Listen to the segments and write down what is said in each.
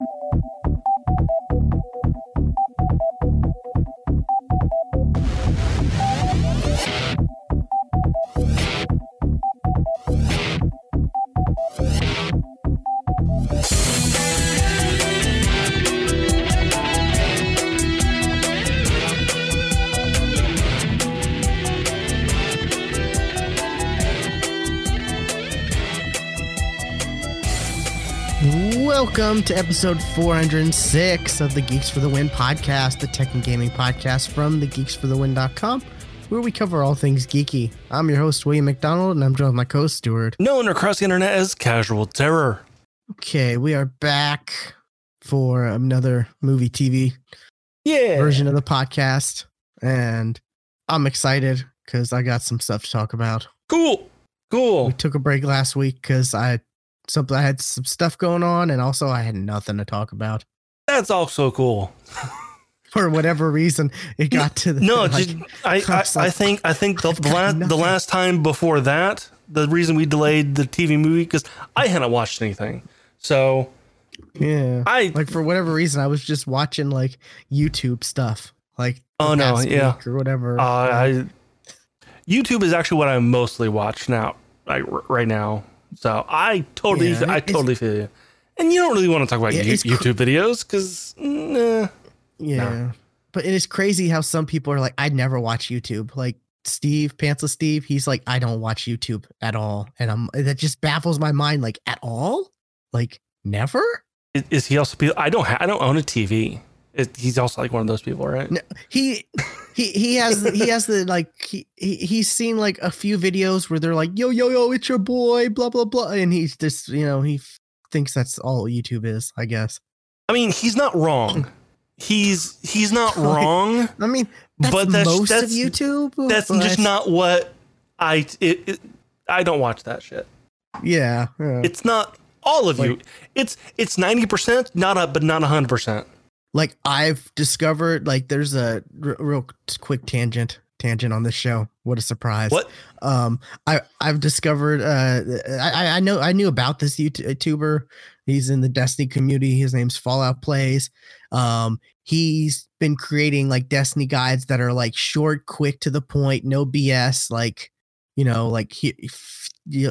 you Welcome to episode 406 of the Geeks for the Win podcast, the tech and gaming podcast from thegeeksforthewin.com, where we cover all things geeky. I'm your host, William McDonald, and I'm joined with my co Stewart. Known across the internet as Casual Terror. Okay, we are back for another movie TV Yeah. version of the podcast, and I'm excited because I got some stuff to talk about. Cool. Cool. We took a break last week because I something I had some stuff going on, and also I had nothing to talk about. That's also cool. For whatever reason, it got to the No, like, just I, I was I think I think the, the last the last time before that, the reason we delayed the TV movie because I hadn't watched anything. So yeah. I like for whatever reason, I was just watching like YouTube stuff, like Oh, no, yeah. or whatever. uh, I YouTube is actually what I mostly watch now, like right now. So I totally Yeah, I totally feel you. And you don't really want to talk about Yeah, you- cr- YouTube videos because nah. yeah, but it is crazy how some people are like, I'd never watch YouTube. Like Steve Pantsless Steve, he's like, I don't watch YouTube at all, and I'm that just baffles my mind. Like at all, like never. Is, is he also? I don't. Ha- I don't own a TV. It, he's also like one of those people, right? No, he he he has he has the like he, he he's seen like a few videos where they're like yo yo yo it's your boy blah blah blah and he's just you know he f- thinks that's all YouTube is I guess I mean, he's not wrong. He's he's not wrong. I mean that's But that's- most that's- of YouTube That's but- just not what I. It, it, I don't watch that shit. yeah, yeah. It's not all of you. It's it's ninety percent, not a but not hundred percent. Like I've discovered like there's a r- real quick tangent tangent on this show. What a surprise. What? um i i've discovered uh i I- know i knew about this youtuber. He's in the destiny community. His name's fallout plays. Um he's been creating like destiny guides that are like short quick to the point no bs like you know like he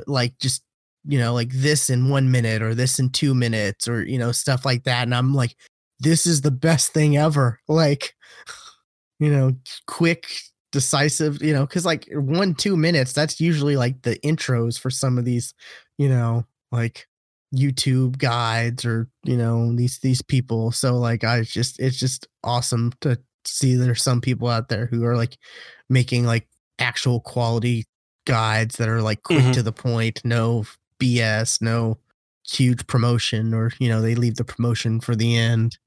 like just you know like this in one minute or this in two minutes or you know stuff like that. And i'm like this is the best thing ever. Like you know quick decisive you know because like one two minutes that's usually like the intros for some of these you know like youtube guides or you know these these people. So like i just it's just awesome to see there's some people out there who are like making like actual quality guides that are like quick Mhm. to the point no bs no huge promotion or you know they leave the promotion for the end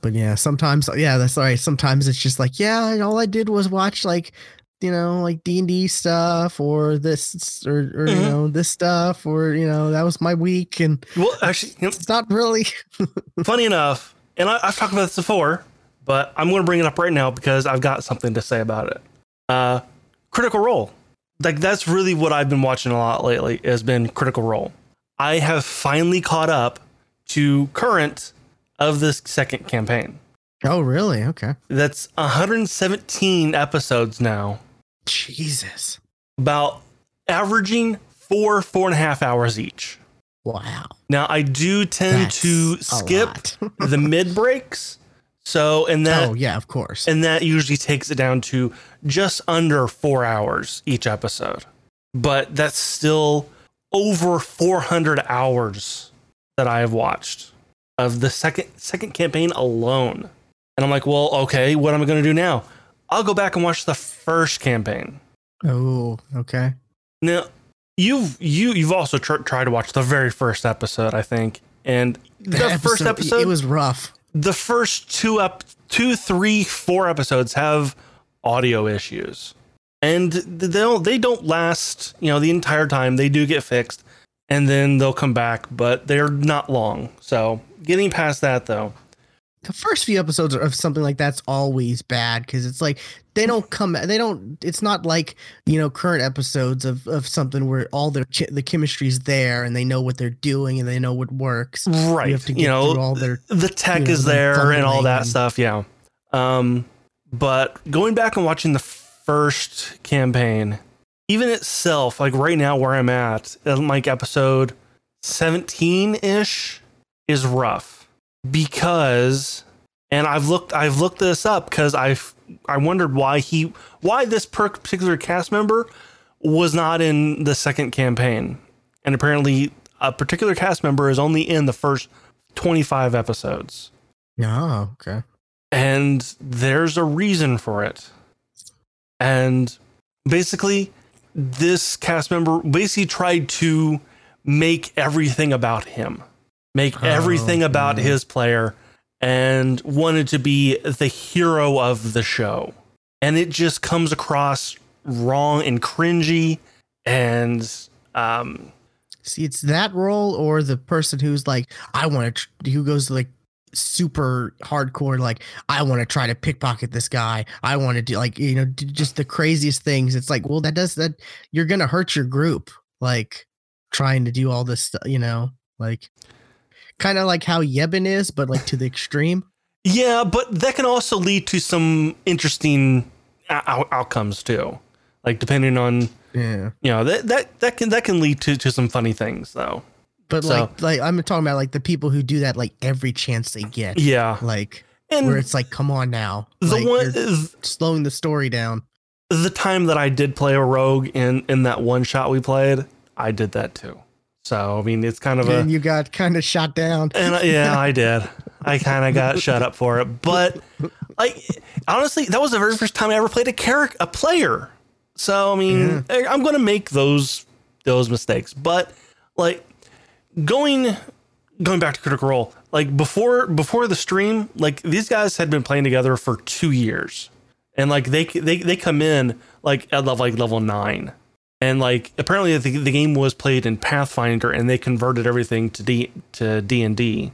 but yeah sometimes yeah that's all right sometimes it's just like yeah all i did was watch like you know like d&d stuff or this or, or you Mhm. know this stuff or you know that was my week and Well, actually, you know, it's not really funny enough, and I, I've talked about this before, but I'm going to bring it up right now because I've got something to say about it. Uh, Critical Role, like that's really what I've been watching a lot lately. Has been Critical Role. I have finally caught up to current of this second campaign. oh really okay That's 117 episodes now, jesus about averaging four four and a half hours each. wow Now I do tend That's to skip the mid breaks. So and that oh yeah of course and that usually takes it down to just under four hours each episode. But that's still over 400 hours that I have watched of the second second campaign alone. And I'm like, well, okay, what am I going to do now? I'll go back and watch the first campaign. oh okay Now, you've you you've also tr- tried to watch the very first episode, I think, and the That first episode it was rough the first two up two three four episodes have audio issues and they don't they don't last you know the entire time they do get fixed and then they'll come back but they're not long. So getting past that though. The first few episodes of something like that's always bad because it's like they don't come they don't it's not like you know current episodes of of something where all their the chemistry's there and they know what they're doing and they know what works. Right you have to get you know through all their the tech you know, is there and all that funneling stuff yeah. Um but going back and watching the first campaign even itself like right now where i'm at um, like episode 17-ish is rough because and i've looked i've looked this up because i've i wondered why he why this particular cast member was not in the second campaign. And apparently a particular cast member is only in the first 25 episodes. Oh okay. And there's a reason for it. And basically, this cast member basically tried to make everything about him, make Oh, everything about his player, and wanted to be the hero of the show. And it just comes across wrong and cringy and um see it's that role or the person who's like i want to tr- who goes like super hardcore like i want to try to pickpocket this guy. I want to do like you know do just the craziest things. It's like well that does that you're gonna hurt your group like trying to do all this stuff you know? Like kind of like how yebin is but like to the extreme. Yeah, but that can also lead to some interesting out- outcomes too. Like depending on yeah. you know that that that can that can lead to to some funny things though. But So- like like i'm talking about like the people who do that like every chance they get Yeah, like and where it's like come on now the like, one you're slowing the story down the time that I did play a rogue in in that one shot we played, I did that too. So I mean, it's kind of a and you got kind of shot down. And uh, yeah, I did. I kind of got shut up for it, but like honestly, that was the very first time I ever played a character, a player. So I mean, I- I'm going to make those those mistakes, but like going going back to Critical Role, like before before the stream, like these guys had been playing together for two years, and like they they they come in like at level like level nine. And like apparently the, the game was played in Pathfinder, and they converted everything to D to D and D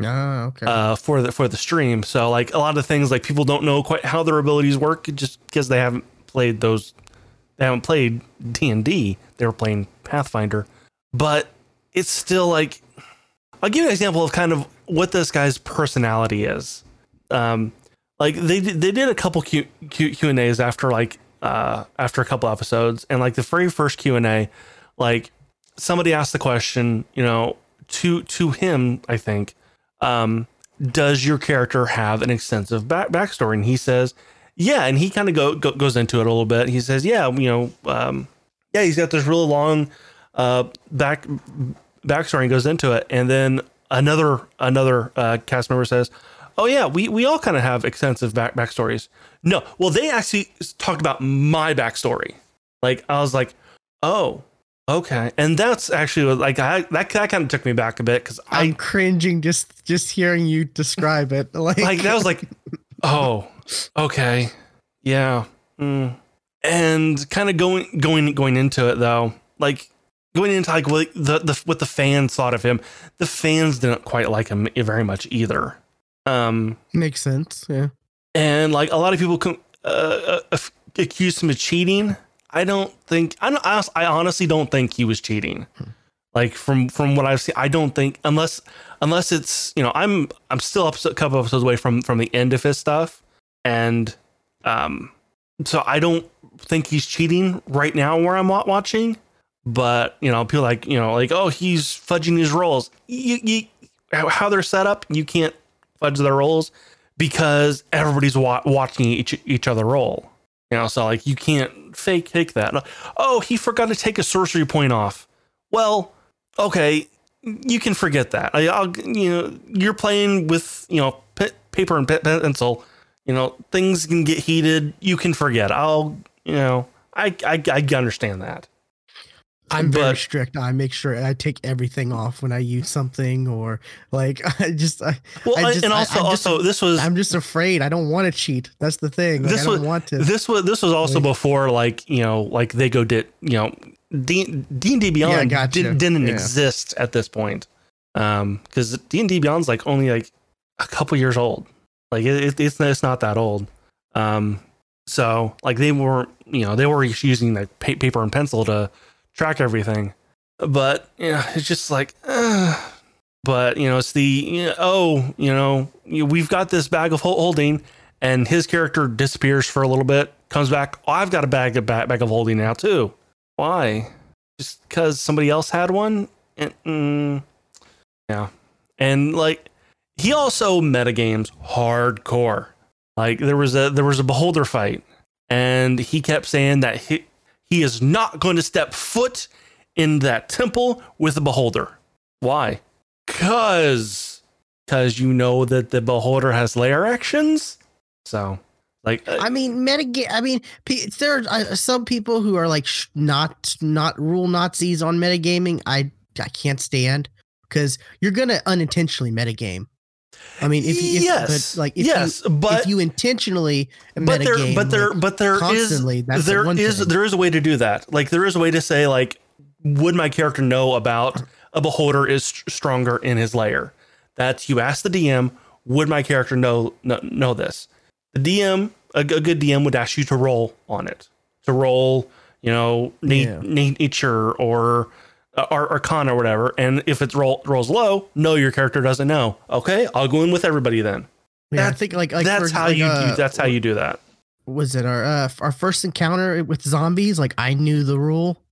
Oh, okay. uh, for the for the stream. So like a lot of things like people don't know quite how their abilities work just because they haven't played those. They haven't played D and D. They were playing Pathfinder, but it's still like I'll give you an example of kind of what this guy's personality is. Um, like they they did a couple Q Q Q and A's after like uh after a couple episodes, and like the very first Q and A, like somebody asked the question, you know, to to him, I think, um, does your character have an extensive back backstory? And he says, yeah, and he kind of go, go goes into it a little bit. He says, yeah, you know, um, yeah, he's got this really long uh back backstory and goes into it, and then another another uh, cast member says, "Oh yeah, we we all kind of have extensive back backstories." No, well, they actually talked about my backstory. Like I was like, "Oh, okay," and that's actually like I that that kind of took me back a bit because I'm I cringing just just hearing you describe it. Like, like that was like, "Oh, okay, yeah," mm. and kind of going going going into it though, like going into like what the, the what the fans thought of him, the fans didn't quite like him very much either. Um, makes sense. Yeah. and like a lot of people com- uh, uh, accused him of cheating. I don't think I don't, I honestly don't think he was cheating. Like from from what I've seen, I don't think unless unless it's you know I'm I'm still up a couple episodes away from from the end of his stuff, and um, so I don't think he's cheating right now where I'm wa- watching. But you know, people like you know like oh he's fudging his rolls. You, you how they're set up, you can't fudge their rolls because everybody's wa- watching each each other roll. You know, so like you can't fake take that. Oh, he forgot to take a sorcery point off. Well, okay, you can forget that. I, I'll you know you're playing with you know p- paper and pe- pencil. You know things can get heated. You can forget. I'll you know I I, I understand that. I'm very But- strict. I make sure I take everything off when I use something or like I just I, Well, I just- and also I'm just- also this was I'm just afraid. I don't want to cheat. That's the thing. Like, This I don't was- want to. this was this was also Like- before like you know like they go did you know D and D Beyond gotcha. did, didn't Yeah. exist at this point um because D and D Beyond's like only like a couple years old. Like it, it, it's it's not that old. Um, so like they weren't, you know, they were using like pa- paper and pencil to track everything, but you know, it's just like, uh, but you know, it's the you know, oh, you know, we've got this bag of holding, and his character disappears for a little bit, comes back. Oh, I've got a bag of bag, bag of holding now too. Why? Just because somebody else had one? And, mm, yeah, and like he also metagames hardcore. Like there was a there was a beholder fight, and he kept saying that he he is not going to step foot in that temple with the beholder. Why? Cause cause you know that the beholder has lair actions. So like uh, I mean, metagame. I mean, there are uh, some people who are like sh- not not rule Nazis on metagaming. I I can't stand because you're gonna unintentionally metagame. I mean, if you if, yes, but like if yes, you, but if you intentionally but there but there like, but there is constantly, the there one is thing. there is a way to do that. Like there is a way to say like would my character know about a beholder is stronger in his lair? That's you ask the DM, would my character know know, know this? The DM, a good DM would ask you to roll on it. To roll, you know, na- Yeah. nature or uh, ar- arcana or whatever. And if it roll rolls low, no, your character doesn't know. Okay, I'll go in with everybody then. yeah, I that's- think like like that's for, how like, you uh, do. That's how you do that. was it our uh, our first encounter with zombies like i knew the rule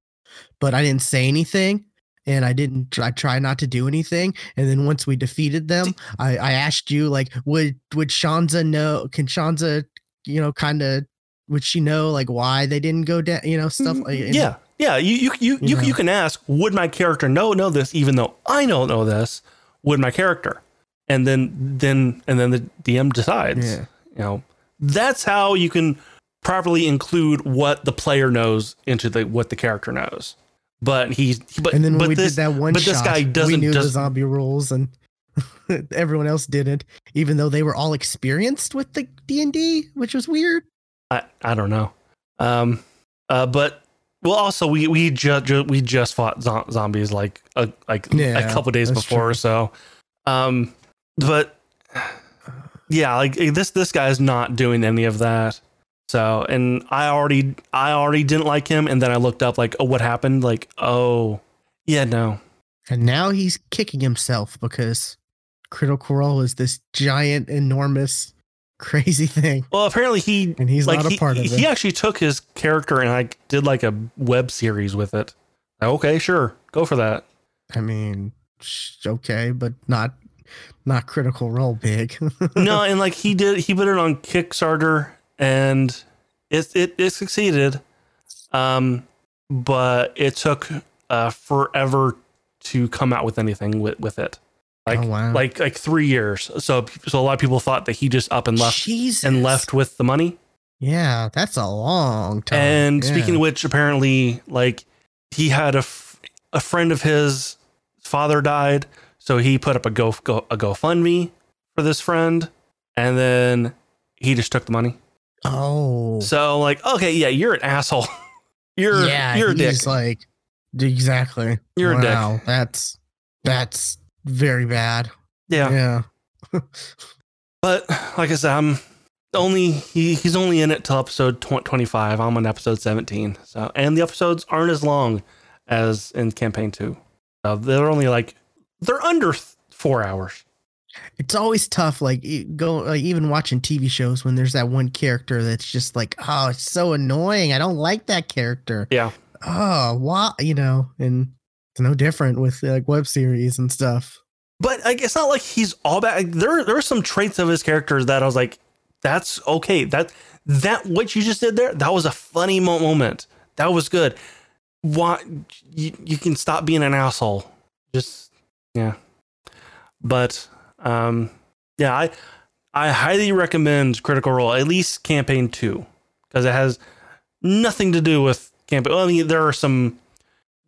but i didn't say anything and i didn't try, try not to do anything and then once we defeated them i i asked you like would would shanza know can shanza you know kind of would she know like why they didn't go down you know stuff like Mm, yeah yeah you you you you, know. you can ask would my character know know this even though i don't know this would my character? And then then and then the dm decides Yeah. you know. That's how you can properly include what the player knows into the what the character knows. But he's but and then when but we this did that one but this shot, guy we doesn't knew the zombie rules and everyone else didn't even though they were all experienced with the d&d which was weird. I, I don't know. Um uh but well also we we just we just fought zo- zombies like a like Yeah, a couple days before true. so um but yeah like this this guy is not doing any of that. So and i already i already didn't like him and then i looked up like oh what happened? Like oh yeah no. And now he's kicking himself because Critical Role is this giant, enormous, crazy thing. well apparently he And he's like not a he, part of it. he actually took his character and like did like a web series with it okay sure go for that I mean, okay, but not not Critical Role big. no, and like he did, he put it on Kickstarter, and it it, it succeeded. Um, but it took uh forever to come out with anything with with it. Like Oh, wow. like like three years. So so a lot of people thought that he just up and left Jesus. and left with the money. Yeah, that's a long time. And speaking of which, apparently, like he had a, f- a friend of his father died, so he put up a go, go a GoFundMe for this friend, and then he just took the money. oh, So like, okay, yeah, you're an asshole. you're yeah, you're a dick. like exactly. You're a dick. That's that's very bad. yeah. Yeah. but like I said, I'm only he he's only in it till episode tw- 25. I'm on episode 17. So and the episodes aren't as long as in campaign two. So they're only like they're under th- four hours. it's always tough like go like even watching tv shows when there's that one character that's just like oh it's so annoying i don't like that character Yeah. oh why you know and it's no different with like web series and stuff But like, it's not like he's all bad. Like, there, there are some traits of his characters that I was like, that's okay. That, that what you just did there, that was a funny mo- moment. That was good. Why you, you can stop being an asshole. Just yeah. But um, yeah, I, I highly recommend Critical Role at least campaign two because it has nothing to do with campaign. Well, I mean, there are some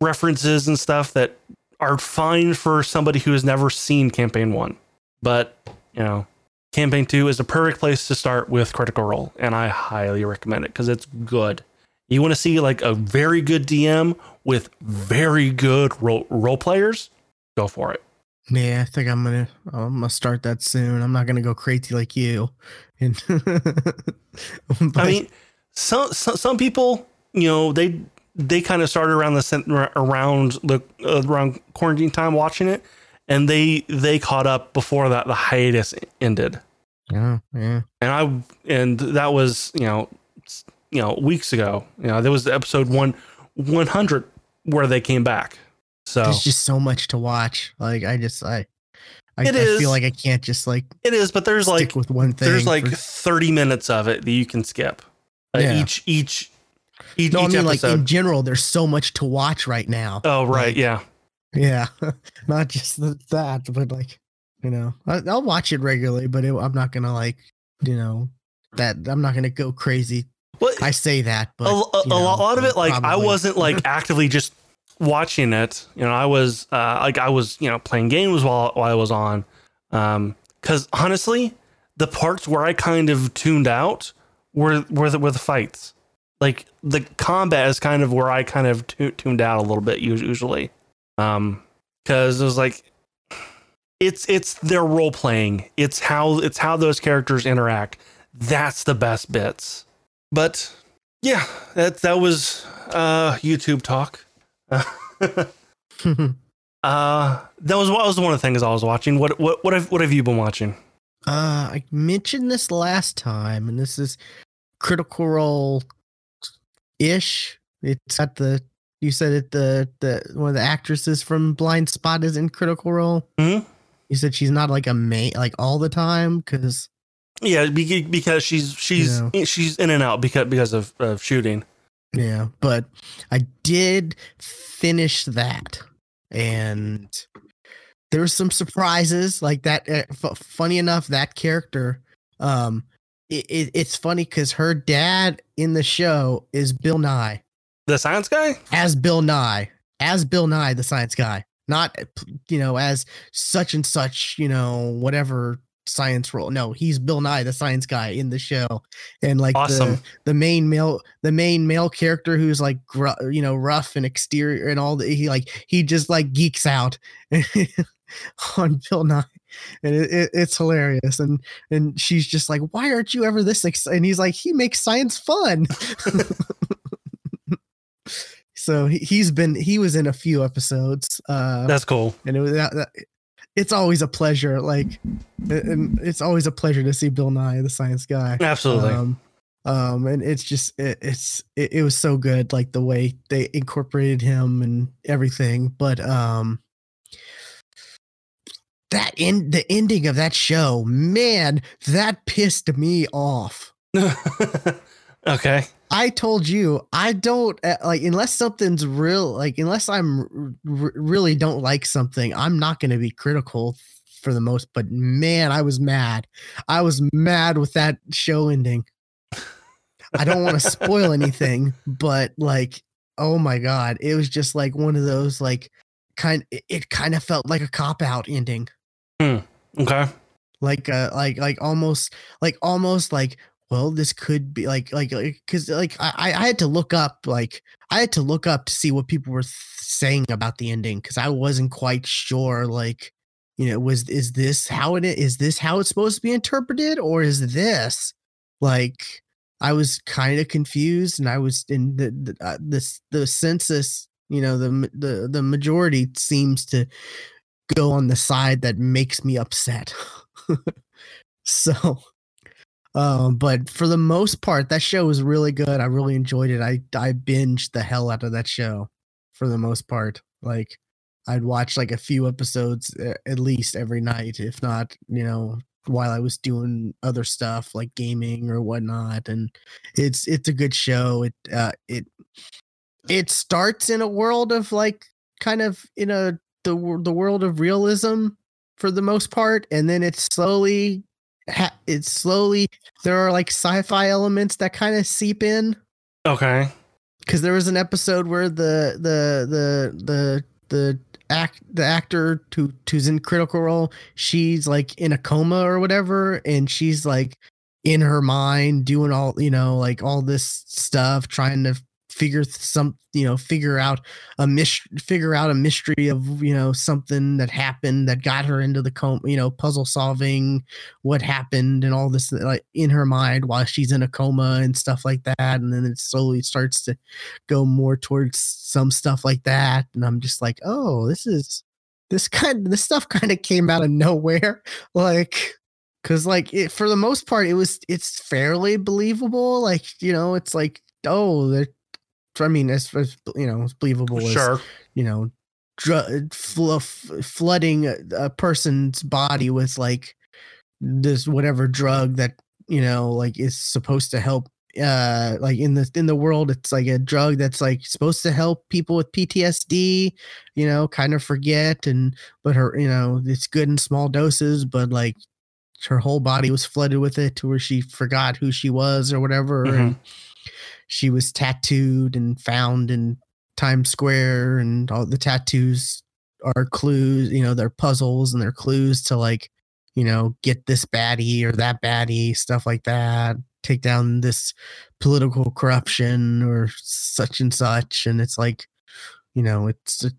references and stuff that are fine for somebody who has never seen campaign one. But, you know, campaign two is a perfect place to start with Critical Role, and I highly recommend it because it's good. You want to see like a very good DM with very good role, role players? Go for it. Yeah, I think I'm gonna I'm gonna start that soon. I'm not gonna go crazy like you. And I mean, some, some some people, you know, they they kind of started around the around the uh, around quarantine time watching it, and they they caught up before that the hiatus ended, yeah, yeah. and I and that was you know you know weeks ago. You know, there was episode one one hundred where they came back. So There's just so much to watch. Like I just I I, I feel like I can't just like it is, but there's stick like with one thing. there's like for- 30 minutes of it that you can skip. Uh, Yeah. Each each each, no, I each mean like in general, there's so much to watch right now. oh right, like- yeah. Yeah, not just the, that, but like you know, I, I'll watch it regularly, but it, I'm not gonna like you know that I'm not gonna go crazy. Well, I say that, but a, a, you a lot of it like i wasn't like actively just watching it you know i was uh like i was you know playing games while while i was on um because honestly the parts where i kind of tuned out were were the, were the fights like the combat is kind of where i kind of tu- tuned out a little bit us- usually um because it was like it's it's their role playing it's how it's how those characters interact that's the best bits but yeah, that that was uh YouTube talk. uh that was what was one of the things I was watching. What what what have what have you been watching? Uh, I mentioned this last time, and this is Critical Role ish. It's got the you said it the the one of the actresses from Blindspot is in Critical Role. Mhm. You said she's not like a main like all the time because Yeah, because she's she's she's in and out because because of, of shooting. yeah, but I did finish that, and there was some surprises like that. F- funny enough, that character, um, it, it, it's funny because her dad in the show is Bill Nye. The science guy? as Bill Nye, as Bill Nye, the science guy, not you know as such and such, you know whatever science role. No, he's Bill Nye, the science guy in the show, and like Awesome. the the main male the main male character who's like gr- you know rough and exterior and all the he like he just like geeks out on Bill Nye. And it, it, it's hilarious, and and she's just like, "Why aren't you ever this?" Ex-? And he's like, "He makes science fun." so he, he's been he was in a few episodes uh That's cool. and it was that, that- it's always a pleasure like and it's always a pleasure to see bill nye the science guy Absolutely. um, um and it's just it, it's it, it was so good like the way they incorporated him and everything but um that end the ending of that show man that pissed me off. Okay. I told you I don't uh, like unless something's real like unless I'm r- r- really don't like something I'm not going to be critical for the most but man I was mad. I was mad with that show ending. I don't want to spoil anything but like oh my god it was just like one of those like kind it, it kind of felt like a cop out ending Okay. like uh like like almost like almost like well this could be like like because like I, I had to look up like i had to look up to see what people were th- saying about the ending because i wasn't quite sure like you know was is this how it is this how it's supposed to be interpreted or is this like i was kind of confused and i was in the the, uh, this the census you know the the the majority seems to go on the side that makes me upset. so um but for the most part that show was really good. I really enjoyed it. I I binged the hell out of that show for the most part. Like I'd watch like a few episodes at least every night if not, you know, while I was doing other stuff like gaming or whatnot and it's it's a good show. It uh it it starts in a world of like kind of in a the the world of realism for the most part, and then it's slowly it's slowly there are like sci-fi elements that kind of seep in Okay. because there was an episode where the the the the the act the actor who who's in critical role she's like in a coma or whatever and she's like in her mind doing all you know like all this stuff trying to figure some you know figure out a mis- figure out a mystery of you know something that happened that got her into the coma you know puzzle solving what happened and all this like in her mind while she's in a coma and stuff like that and then it slowly starts to go more towards some stuff like that and i'm just like oh this is this kind this stuff kind of came out of nowhere. Like because like it, for the most part it was it's fairly believable like you know it's like oh they're I mean, as, as you know, as believable Sure. as you know, dr- fl- flooding a, a person's body with like this whatever drug that you know like is supposed to help uh like in the in the world it's like a drug that's like supposed to help people with PTSD you know kind of forget and but her you know it's good in small doses but like her whole body was flooded with it to where she forgot who she was or whatever and she was tattooed and found in Times Square and all the tattoos are clues, you know, they're puzzles and they're clues to like, you know, get this baddie or that baddie, stuff like that, take down this political corruption or such and such. And it's like, you know, it's uh,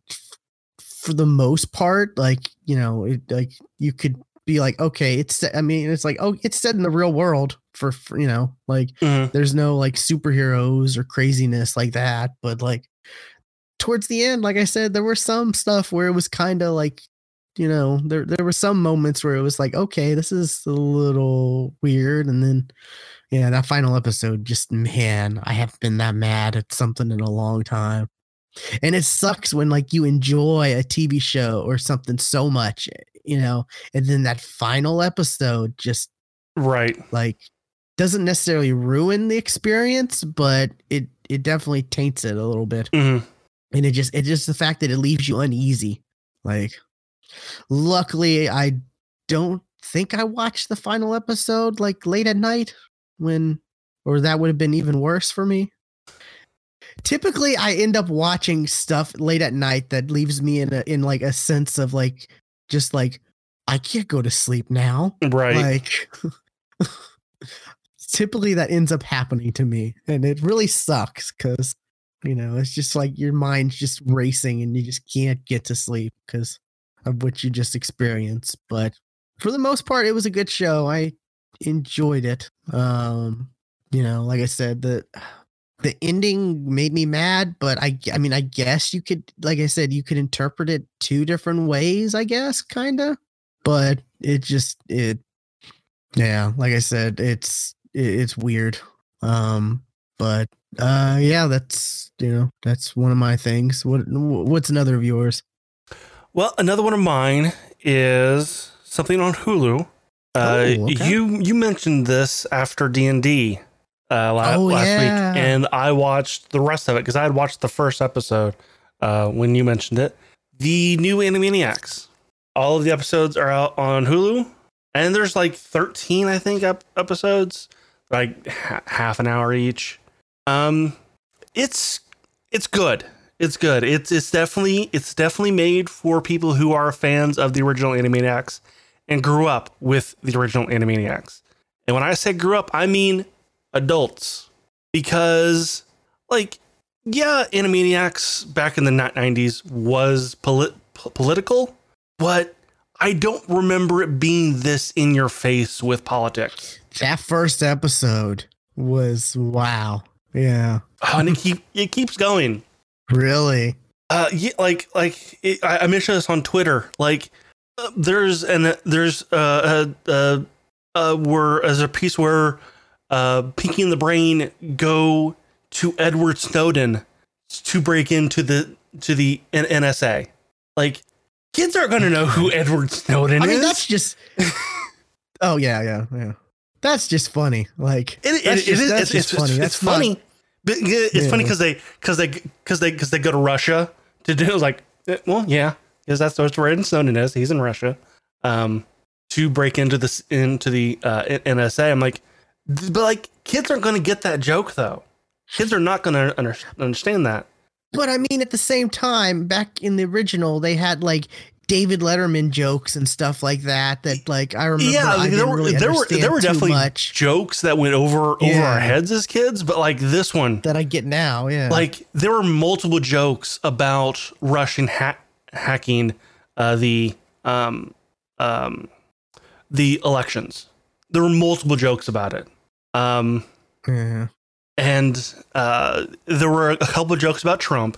for the most part, like, you know, it like you could be like, okay, it's I mean, it's like, oh, it's set in the real world for, for you know, like Mhm. there's no like superheroes or craziness like that. But like towards the end, like I said, there were some stuff where it was kind of like, you know, there there were some moments where it was like, okay, this is a little weird. And then yeah, that final episode, just man, I haven't been that mad at something in a long time. And it sucks when like you enjoy a TV show or something so much, you know, and then that final episode just Right. like doesn't necessarily ruin the experience, but it it definitely taints it a little bit. hmm And it just it just the fact that it leaves you uneasy. Like luckily I don't think I watched the final episode like late at night when or that would have been even worse for me. Typically I end up watching stuff late at night that leaves me in a in like a sense of like just like I can't go to sleep now Right. like typically that ends up happening to me and it really sucks because you know it's just like your mind's just racing and you just can't get to sleep because of what you just experienced but for the most part it was a good show. I enjoyed it. Um you know like i said the the ending made me mad but i i mean i guess you could like i said you could interpret it two different ways i guess kind of but it just it yeah like i said it's it, it's weird um but uh yeah that's you know that's one of my things what what's another of yours Well, another one of mine is something on Hulu. Uh, Oh, okay. You you mentioned this after D and D uh, la- Oh, last yeah. week, and I watched the rest of it because I had watched the first episode uh, when you mentioned it. The new Animaniacs. All of the episodes are out on Hulu, and there's like 13, I think, ep- episodes, like ha- half an hour each. Um, it's it's good. It's good. It's it's definitely it's definitely made for people who are fans of the original Animaniacs and grew up with the original Animaniacs. And when I say grew up, I mean adults because like yeah, Animaniacs back in the 90s was polit- po- political, but I don't remember it being this in your face with politics. That first episode was wow yeah Oh, and it keep it keeps going. really Uh, yeah, like like it, I, I mentioned this on Twitter. Like, uh, there's an there's uh uh uh, uh where as a piece where uh Pinky and the Brain go to Edward Snowden to break into the to the N- NSA. Like, kids aren't gonna know who Edward Snowden i mean is. that's just oh yeah yeah yeah that's just funny like It, it, that's it just- is. that's It's, just it's, funny. it's, That's funny. But yeah, it's funny because they because they because they because they go to Russia to do. Like, eh, well, yeah, because that's where Ed Snowden is. He's in Russia. Um, to break into this into the uh, NSA. I'm like, but like kids aren't going to get that joke though. Kids are not going to under, understand that. But I mean, at the same time, back in the original, they had like David Letterman jokes and stuff like that. That like I remember. yeah, I there were really there were there were definitely much jokes that went over over Yeah. our heads as kids, but like this one, that I get now. Yeah, like there were multiple jokes about Russian ha- hacking uh, the um, um, the elections. There were multiple jokes about it. Um, yeah. and uh, there were a couple of jokes about Trump.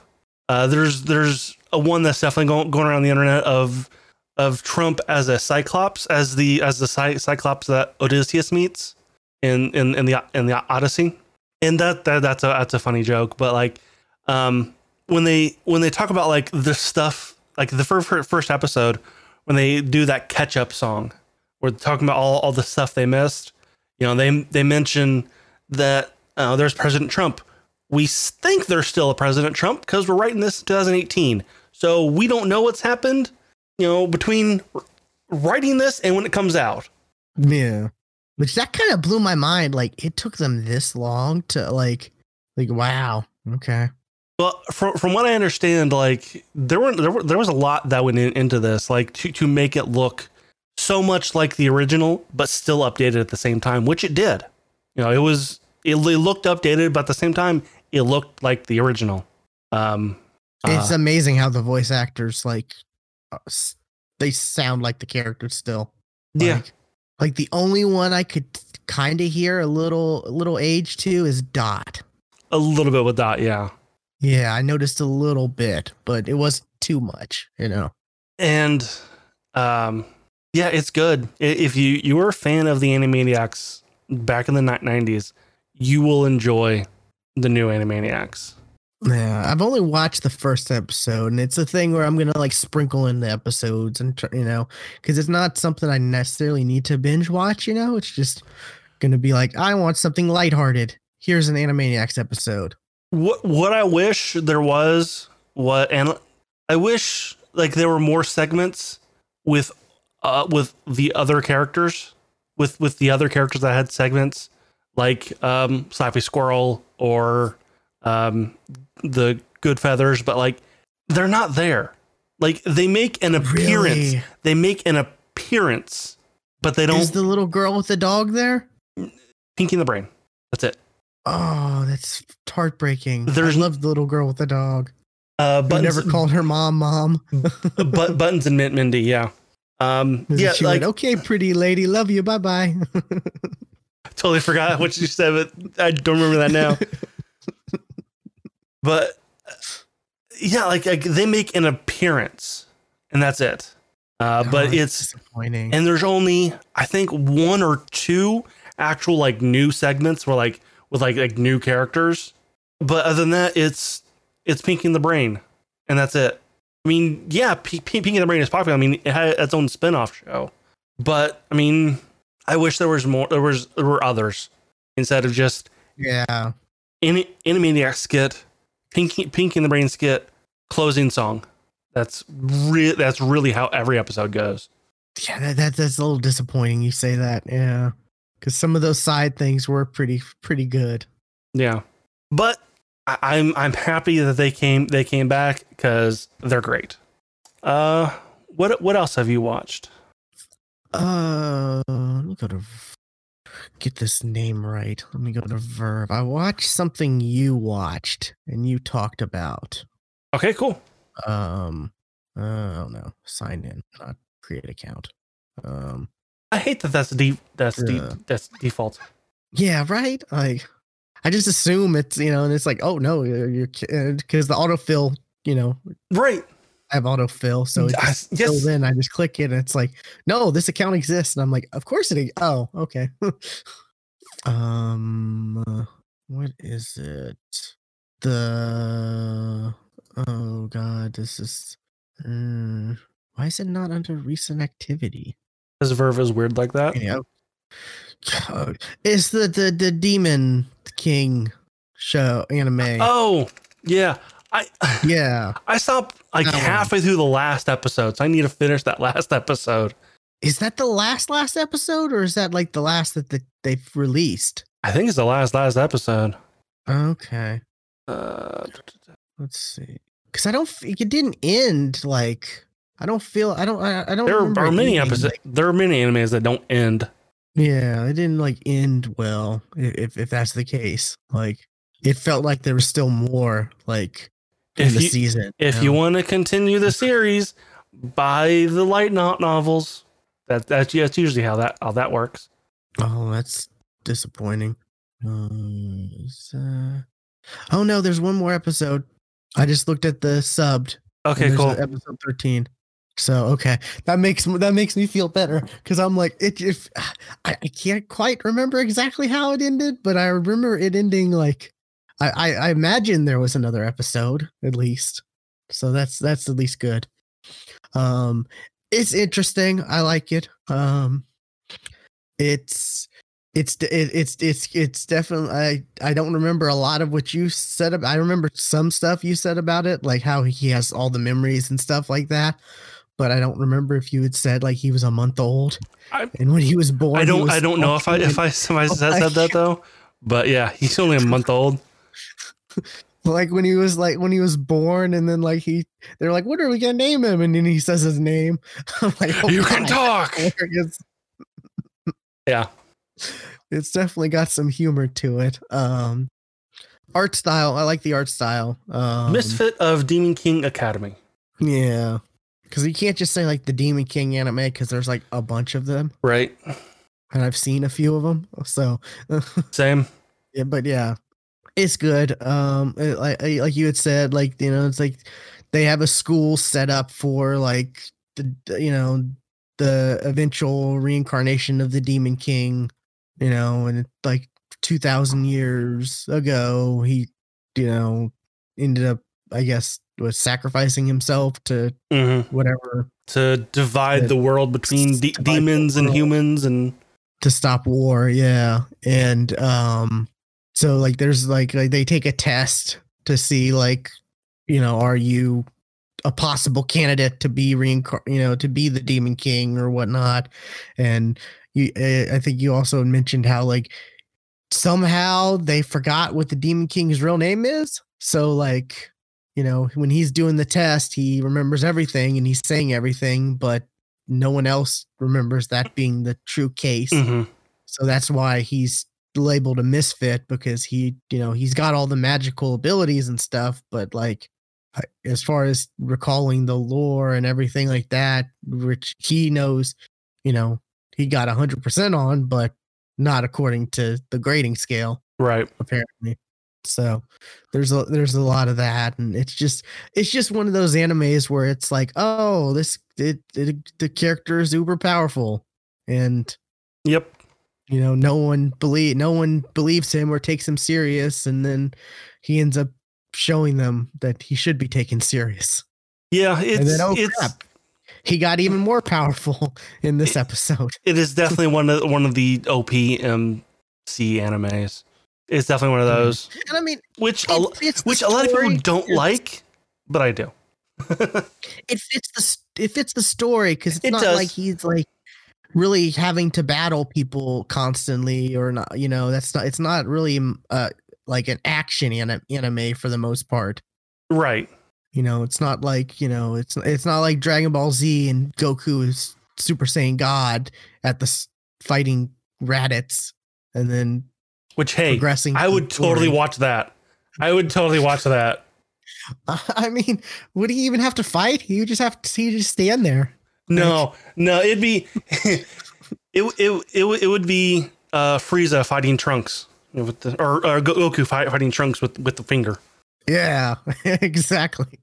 Uh, there's there's one that's definitely going, going around the internet of of Trump as a Cyclops, as the as the Cy- Cyclops that Odysseus meets in in, in the in the Odyssey, and that, that that's a that's a funny joke. But like, um, when they when they talk about like the stuff like the first first episode when they do that catch up song, they're talking about all all the stuff they missed. You know, they they mention that uh, there's President Trump. We think there's still a President Trump because we're writing this in 2018. So we don't know what's happened, you know, between writing this and when it comes out. Yeah. Which that kind of blew my mind. Like it took them this long to like like wow. Okay. Well, from from what I understand, like there were there were there was a lot that went in, into this, like to to make it look so much like the original, but still updated at the same time, which it did. You know, it was it, it looked updated, but at the same time, it looked like the original. Um, It's uh, amazing how the voice actors like uh, they sound like the characters still. yeah, Like, like the only one I could kind of hear a little a little age to is Dot. a little bit with that, yeah. Yeah, I noticed a little bit, but it wasn't too much, you know. and um yeah it's good if you you were a fan of the animaniacs back in the ni- 90s you will enjoy the new animaniacs Yeah, I've only watched the first episode, and it's a thing where I'm gonna like sprinkle in the episodes, and you know, because it's not something I necessarily need to binge watch. You know, it's just gonna be like, I want something lighthearted. Here's an Animaniacs episode. what what i wish there was what and i wish like there were more segments with uh with the other characters with with the other characters that had segments like um slappy squirrel or um the Goodfeathers but like they're not there like they make an appearance Really? they make an appearance but they don't Is the little girl with the dog there? pinky in the brain that's it Oh, that's heartbreaking. There's- I love the little girl with the dog. uh But but never called her mom, mom. but buttons and mint mindy yeah um yeah like went, okay, pretty lady, love you, bye bye. totally forgot what you said, but I don't remember that now. but yeah, like, like they make an appearance, and that's it. Uh, but it's disappointing. and there's only I think one or two actual like new segments where like with like like new characters. But other than that, it's it's Pinky in the Brain, and that's it. I mean, yeah, P- P- the Brain is popular. I mean, it had its own spin-off show, but I mean, I wish there was more. There was there were others instead of just yeah. any Animaniac skit, Pinky Pinky in the Brain skit, closing song. That's re- that's really how every episode goes. Yeah, that, that that's a little disappointing. You say that, yeah, because some of those side things were pretty pretty good. Yeah, but I, I'm I'm happy that they came they came back because they're great. Uh, what what else have you watched? Uh, go to v- get this name right. Let me go to VRV. I watched something you watched and you talked about. Okay, cool. Um, uh, I don't know. Sign in, not create account. Um, I hate that that's de- that's de- Yeah. that's default. yeah, right. Like, I just assume it's you know, and it's like, oh no, you're because the autofill, you know, Right. I have autofill, so it just yes. fills in. I just click it, and it's like, no, this account exists, and I'm like, of course it. e- Oh, okay. um, uh, what is it? The oh god, this is. Uh, why is it not under recent activity? Because VRV is weird like that. Yeah. God, It's the the the Demon King show anime. Oh yeah, I Yeah. I stopped like That halfway through the last episode, so I need to finish that last episode. Is that the last last episode or is that like the last that the, they've released? I think it's the last last episode. Okay. Uh, Let's see. Cuz I don't it didn't end like I don't feel I don't I, I don't. There are many episodes. like- there are many animes that don't end. yeah, it didn't like end well. If if that's the case, like it felt like there was still more like If the you season. if you want to continue the series, buy the light no- novels. That that's that's usually how that how that works. Oh, that's disappointing. Um, uh, oh no, there's one more episode. I just looked at the subbed. Okay, cool. Episode thirteen. So okay, that makes that makes me feel better because I'm like it. If I, I can't quite remember exactly how it ended, but I remember it ending like I, I I imagine there was another episode at least. So that's that's at least good. Um, it's interesting. I like it. Um, it's it's it, it's it's it's definitely I I don't remember a lot of what you said about I remember some stuff you said about it like how he has all the memories and stuff like that but I don't remember if you had said like he was a month old I- and when he was born I don't I don't know if I if I, if I said, said that though. But yeah, he's only a month old. like when he was like when he was born and then like he they're like what are we gonna name him and then he says his name I'm like oh you can God. talk. Yeah. it's definitely got some humor to it um art style I like the art style um Misfit of Demon King Academy. Yeah. Because you can't just say like the Demon King anime because there's like a bunch of them Right. and I've seen a few of them. So, Same. yeah, but yeah, it's good. Um, it- like like you had said, like you know, it's like they have a school set up for like the the- you know the eventual reincarnation of the Demon King. You know, and like two thousand years ago, he you know ended up, I guess, was sacrificing himself to hmm whatever To divide Yeah. the world between de- the demons and humans and to stop war yeah and um so like there's like, like they take a test to see like you know are you a possible candidate to be reincar- you know to be the demon king or whatnot. And you uh, i think you also mentioned how like somehow they forgot what the demon king's real name is. So like you know when he's doing the test he remembers everything and he's saying everything but no one else remembers that being the true case. Mhm. so that's why he's labeled a misfit because he you know he's got all the magical abilities and stuff but like as far as recalling the lore and everything like that which he knows you know he got 100% on but not according to the grading scale right. apparently so there's a there's a lot of that and it's just it's just one of those animes where it's like oh this it, it the character is uber powerful and Yep. You know no one believe no one believes him or takes him serious and then he ends up showing them that he should be taken serious Yeah. It's and then oh it's crap he got even more powerful in this episode it is definitely one of one of the OPMC animes. It's definitely one of Mhm. those, and i mean which a, which a lot of people don't like, but I do. it fits the it fits the story because it's It not does. like he's like really having to battle people constantly or not you know that's not it's not really mm, uh like an action anim- anime for the most part right. you know it's not like you know it's it's not like dragon ball z and goku is super saiyan god at the s- fighting raditz and then Which hey, progressing I would totally watch that. I would totally watch that. i mean would he even have to fight he would just have to he just stand there No, no, it'd be it it it, would- it would be uh Frieza fighting Trunks with the or, or Goku fight, fighting Trunks with with the finger. Yeah, exactly.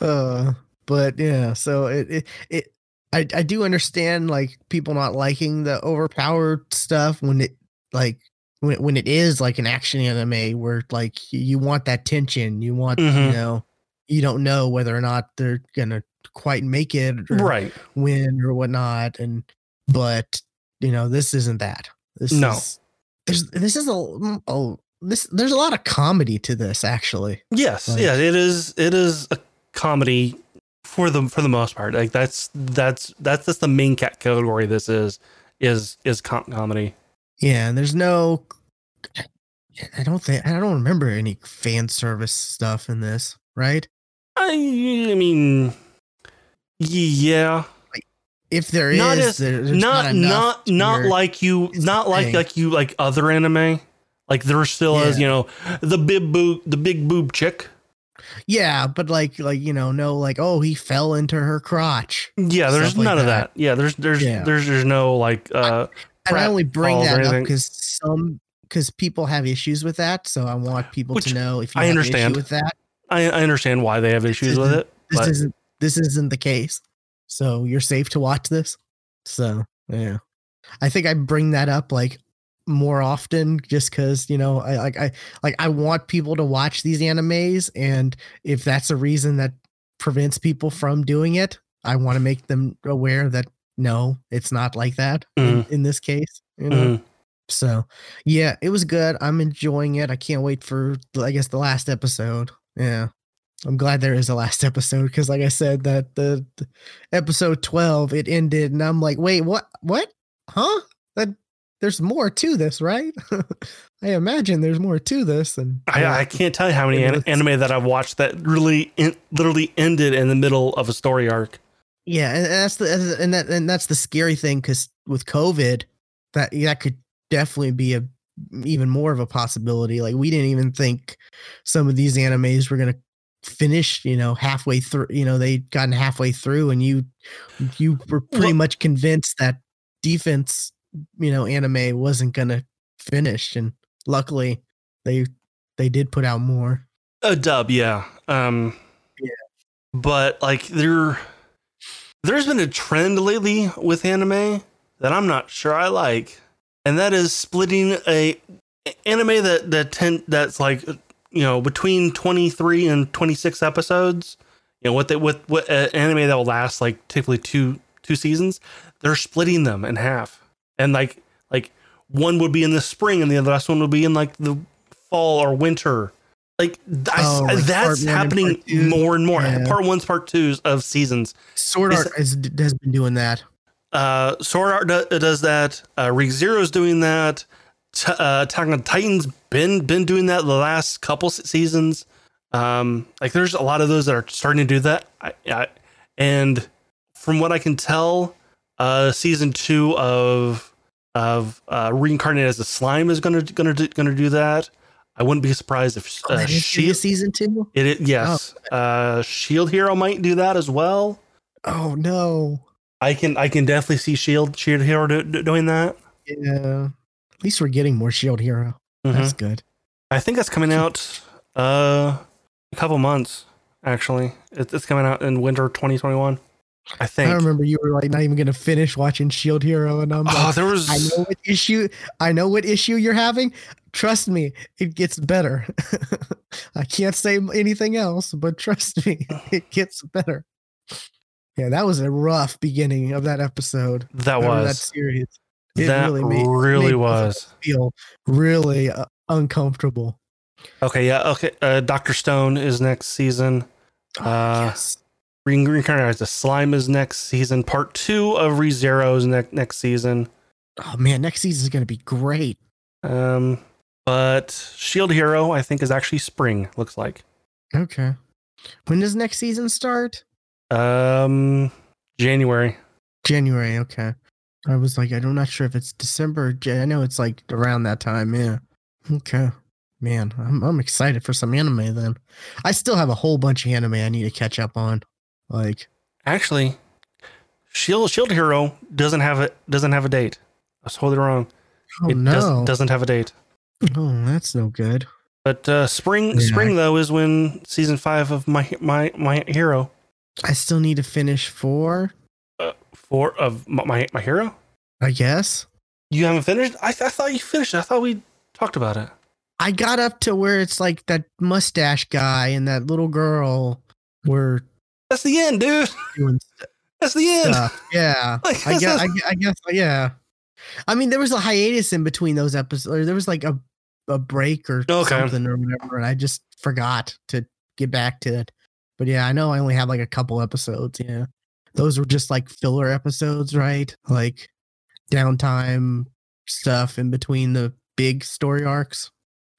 Uh, but yeah, so it, it it I I do understand like people not liking the overpowered stuff when it like when when it is like an action anime where like you want that tension, you want you Mhm. know you don't know whether or not they're gonna quite make it Right. win or whatnot, and but you know this isn't that. This No. is there's this is a, a this there's a lot of comedy to this actually. Yes. Like- yeah. It is. It is a comedy for the for the most part. Like that's that's that's just the main cat category. This is is is com- comedy. Yeah, and there's no I don't think I don't remember any fan service stuff in this, right? I I mean, Yeah. If there is, Not as- there- there's not not not like you not like thing. like you like other anime. Like there still is, you know, the big boob the big boob chick. yeah, but like like you know, no, like oh, he fell into her crotch. Yeah, there's Stuff like none of that. that. Yeah, there's there's Yeah. there's there's no like uh And I only bring that up because some because people have issues with that. So I want people Which to know if you I have understand. with that. I, I understand why they have issues with it. This But isn't this isn't the case. So you're safe to watch this. So yeah, I think I bring that up like more often just because you know I like I like I want people to watch these animes, and if that's a reason that prevents people from doing it, I want to make them aware that no, it's not like that in, in this case. You know. mhm. So, yeah, it was good. I'm enjoying it. I can't wait for, I guess, the last episode. Yeah. I'm glad there is a last episode because, like I said, that the, the episode 12 it ended, and I'm like, wait, what? What? Huh? That there's more to this, right? I imagine there's more to this, and I, I can't tell you how many an- anime that I've watched that really in, literally ended in the middle of a story arc. Yeah, and that's the and that and that's the scary thing because with COVID, that that could definitely be a even more of a possibility. Like we didn't even think some of these animes were gonna finish. You know, halfway through. You know, they'd gotten halfway through, and you you were pretty Well- much convinced that defense, you know, anime wasn't gonna finish, and luckily they they did put out more. A dub, yeah. Um, Yeah. But like there, there's been a trend lately with anime that I'm not sure I like, and that is splitting a anime that that ten, that's like you know between 23 and 26 episodes. You know what they with, what uh, anime that will last like typically two two seasons. They're splitting them in half, and like like one would be in the spring and the last one would be in like the fall or winter. Like, I, Oh, like that's one and happening more and more. Yeah. Part ones, part twos of seasons. Sword Is- Art has, has been doing that. Uh, Sword Art do- does that. Uh, ReZero's doing that. T- uh, Attack on Titan's been been doing that the last couple seasons. Um, like there's a lot of those that are starting to do that. I, I, and from what I can tell, uh, season two of of uh, Reincarnated as a Slime is gonna gonna do, gonna do that. I wouldn't be surprised if Oh, uh, is Shield, season two. it, it yes, uh, Shield Hero might do that as well. Oh no. I can I can definitely see Shield Shield Hero do, do- doing that. Yeah. At least we're getting more Shield Hero. Mhm. That's good. I think that's coming out uh a couple months actually. It's coming out in winter 2021. I think. I remember you were like not even gonna finish watching Shield Hero, and I'm like, oh, like, there was I know what issue I know what issue you're having. Trust me, it gets better. I can't say anything else, but trust me, it gets better. Yeah, that was a rough beginning of that episode. that was that was series. that really, made both of was. feel really uh, uncomfortable. Okay, yeah, okay. Uh, Doctor Stone is next season. Oh, Uh, yes. Green Reincarnated as a Slime is next season. Part two of ReZero is next next season. Oh man, next season is gonna be great. Um, but Shield Hero I think is actually spring. Looks like. Okay. When does next season start? Um, January. January. Okay. I was like, I'm not sure if it's December. or I know it's like around that time. Yeah. Okay. Man, I'm I'm excited for some anime. Then I still have a whole bunch of anime I need to catch up on. Like, Actually, Shield Shield Hero doesn't have a doesn't have a date. I was totally wrong. oh it no, does, doesn't have a date. oh that's no good. But uh, spring Yeah. spring though is when season five of my my my hero I still need to finish four. Four of my, my my hero. I guess You haven't finished? I, th- I thought you finished. it. I thought we talked about it. I got up to where it's like that mustache guy and that little girl were That's the end, dude. doing That's the end. stuff. Yeah. Like, I guess, I, that's- gue- I guess, yeah. I mean, there was a hiatus in between those episodes. Or there was like a, a break or Okay. something or whatever, and I just forgot to get back to it. But yeah, I know I only have like a couple episodes. Yeah, those were just like filler episodes, right? Like downtime stuff in between the big story arcs.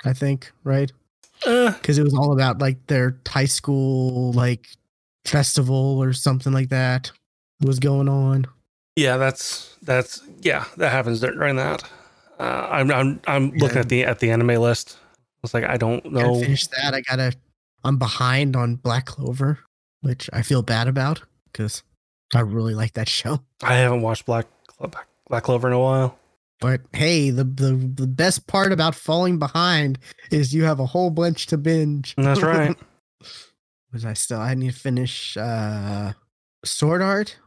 I think, right? uh, Because it was all about like their high school like festival or something like that was going on. Yeah, that's that's yeah, that happens during that. Uh, I'm I'm I'm looking Yeah. at the at the anime list. It's like I don't know. finish that. I gotta. I'm behind on Black Clover, which I feel bad about because I really like that show. I haven't watched Black Black, Black Clover in a while. But hey, the, the the best part about falling behind is you have a whole bunch to binge. That's right. Was I still? I need to finish uh Sword Art.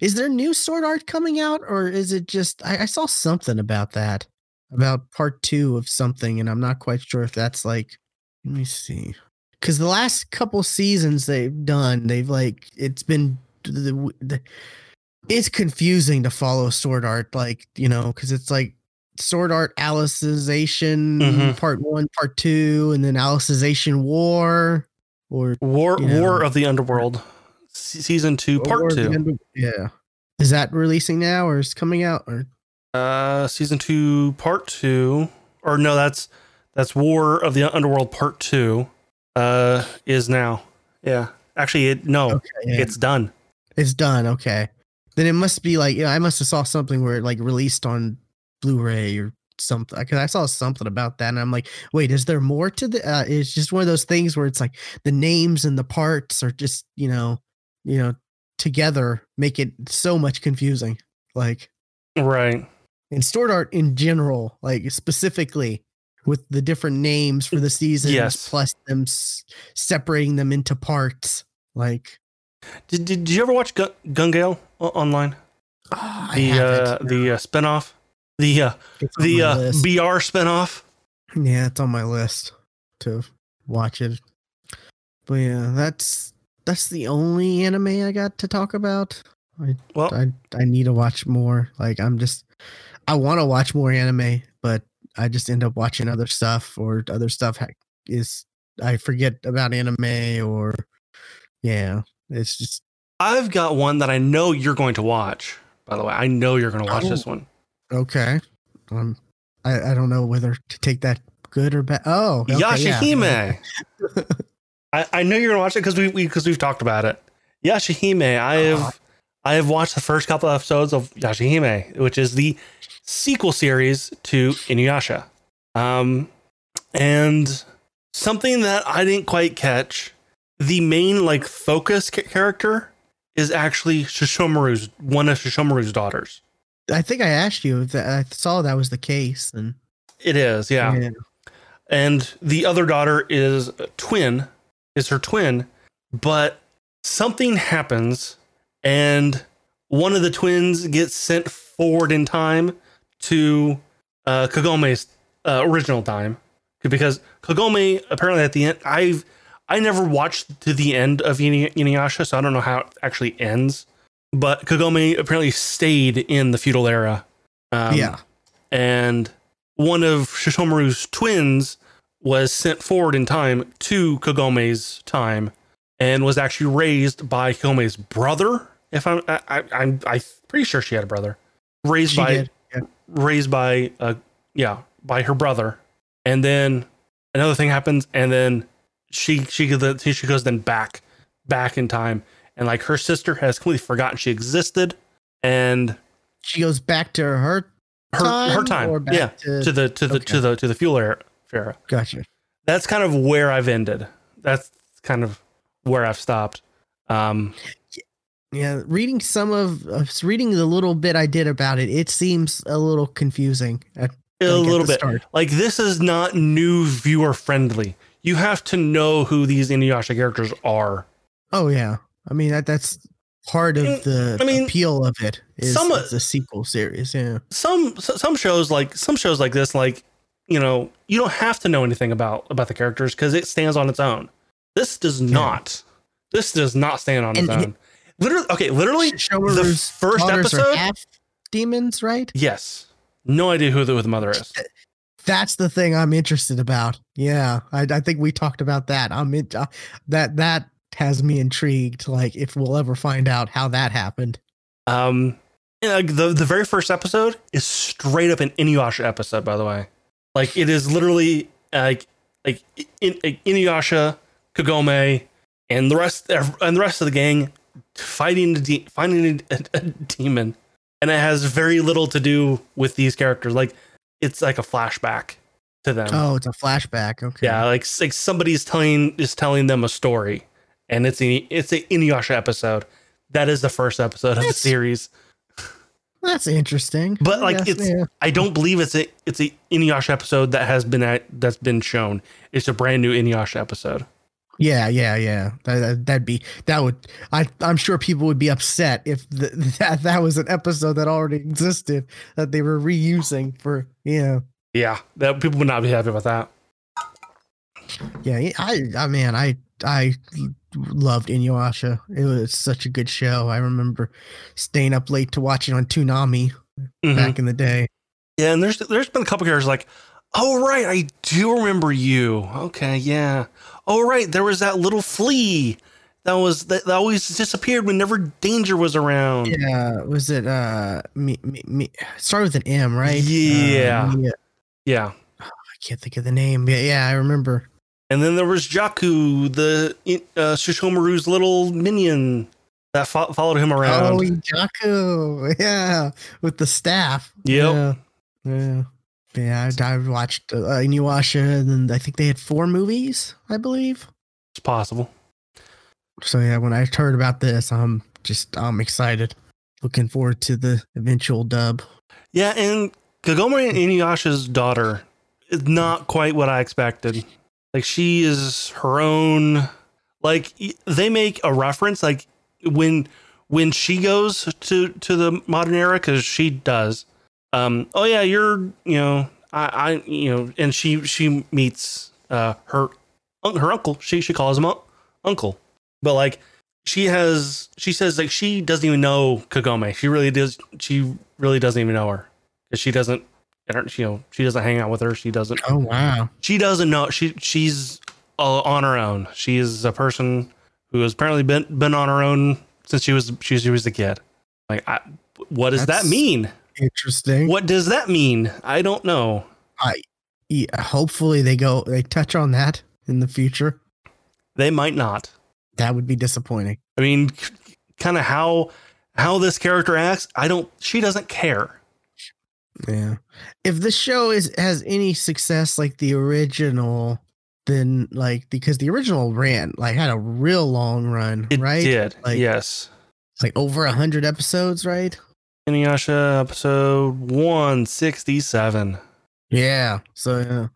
Is there new Sword Art coming out, or is it just? I, I saw something about that, about part two of something, and I'm not quite sure if that's like. Let me see, because the last couple seasons they've done, they've like it's been the, the it's confusing to follow Sword Art, like you know, because it's like Sword Art Alicization Mhm. part one, part two, and then Alicization War, or War Yeah. War of the Underworld, season two, part two. Under- yeah, is that releasing now or is coming out or? Uh, season two, part two, or no, that's that's War of the Underworld, part two. Uh, is now. Yeah, actually, it no, Okay, yeah. it's done. It's done. Okay, then it must be like yeah, I must have saw something where it like released on Blu-ray or something because I saw something about that and I'm like, wait, is there more to the? Uh, it's just one of those things where it's like the names and the parts are just you know, you know, together make it so much confusing. Like Right. And Sword Art in general, like specifically with the different names for the seasons, Yes. plus them s- separating them into parts. Like Did, did, did you ever watch Gun, Gale online? ah, I The uh, the uh, spinoff, the uh, the uh, list. BR spinoff. yeah, it's on my list to watch it. But yeah, that's that's the only anime I got to talk about. I Well, I I need to watch more. Like I'm just I want to watch more anime, but I just end up watching other stuff or other stuff is I forget about anime or yeah, it's just I've got one that I know you're going to watch. By the way, I know you're going to watch Oh. this one. okay. Um I I don't know whether to take that good or bad. Oh, okay, yeah. Yashahime. I, I know you're going to watch it because we because we, have talked about it. Yashahime. I have Uh-huh. I have watched the first couple episodes of Yashahime, which is the sequel series to Inuyasha. Um, and something that I didn't quite catch, the main like focus ca- character is actually Sesshomaru's one of Sesshomaru's daughters. I think I asked you that, I saw that was the case and It is, yeah. and the other daughter is a twin is her twin but something happens and one of the twins gets sent forward in time to uh, kagome's uh, original time because kagome apparently at the end i've i never watched to the end of inuyasha so i don't know how it actually ends but kagome apparently stayed in the feudal era um, yeah. and one of Sesshomaru's twins was sent forward in time to Kagome's time and was actually raised by Kagome's brother. If I'm, I, I, I'm, I'm pretty sure she had a brother raised She by. Yeah. raised by, uh, yeah, by her brother. And then another thing happens, and then she, she, goes- she goes then back, back in time, and like her sister has completely forgotten she existed, and She goes back to her her, her or time, yeah, to, to the to the to the to the feudal era. era. gotcha. That's kind of where I've ended. That's kind of where I've stopped. Um, Yeah, reading some of uh, reading the little bit I did about it, it seems a little confusing. At, a like, little bit start. like this is not new viewer friendly. You have to know who these Inuyasha characters are. Oh yeah, I mean that that's part of Mm, the I mean, appeal of it. Is some- it's a sequel series? Yeah, Some some shows like some shows like this, like you know, you don't have to know anything about about the characters because it stands on its own. This does not. This does not stand on its And- own. Literally, okay, literally, Shomaru's first episode? demons, right? yes. No idea who the, who the mother is. That's the thing I'm interested about. Yeah, I, I think we talked about that. I'm in, uh, that that has me intrigued. Like if we'll ever find out how that happened. Um, the the very first episode is straight up an Inuyasha episode. By the way, like it is literally like like in, like Inuyasha, Kagome, and the rest and the rest of the gang fighting a de- finding a, a demon, and it has very little to do with these characters. Like it's like a flashback to them. Oh, it's a flashback. Okay. Yeah, like like somebody's telling is telling them a story, and it's a it's a Inuyasha episode. That is the first episode of the series. That's interesting. But, like, guess, it's- yeah. I don't believe it's a it's a Inuyasha episode that has been at, that's been shown. It's a brand new Inuyasha episode. Yeah, yeah, yeah. That, that, that'd be that would I I'm sure people would be upset if the, that that was an episode that already existed that they were reusing for yeah. Yeah, that people would not be happy about that. Yeah, I I man, I I loved Inuyasha. It was such a good show. I remember staying up late to watch it on Toonami Mhm. back in the day. Yeah, and there's there's been a couple characters like, oh right, I do remember you. Okay, yeah. Oh right, there was that little flea that was that, that always disappeared whenever danger was around. Yeah, was it uh me me, me it started with an M, right? Yeah. Uh, Mia- Yeah. I can't think of the name. Yeah, yeah, I remember. And then there was Jaku, the uh, Sesshomaru's little minion that fo- followed him around. Oh, Jaku. Yeah, with the staff. Yep. Yeah. Yeah. Yeah, I, I watched uh, Inuyasha, and then I think they had four movies, I believe. It's possible. So yeah, when I heard about this, I'm just I'm excited. Looking forward to the eventual dub. Yeah, and Kagome and Inuyasha's daughter is not quite what I expected. Like she is her own. Like they make a reference, like when when she goes to to the modern era, because she does. Um. Oh yeah, you're. You know. I. I. You know. And she she meets uh her her uncle. She she calls him un- uncle, but like she has she says like she doesn't even know Kagome. She really does. She really doesn't even know her because she doesn't. You know, she doesn't hang out with her. She doesn't. Oh wow. She doesn't know. She she's uh, on her own. She is a person who has apparently been been on her own since she was she, she was a kid. Like, I, what does That's- that mean? Interesting. What does that mean? I don't know. I yeah, hopefully they go they touch on that in the future. They might not. That would be disappointing. I mean, kind of how how this character acts. I don't. She doesn't care. Yeah. If the show is has any success like the original, then like because the original ran like had a real long run, It right? did. Like- yes. Like over a hundred episodes, right? Inuyasha episode one sixty seven. Yeah. So yeah.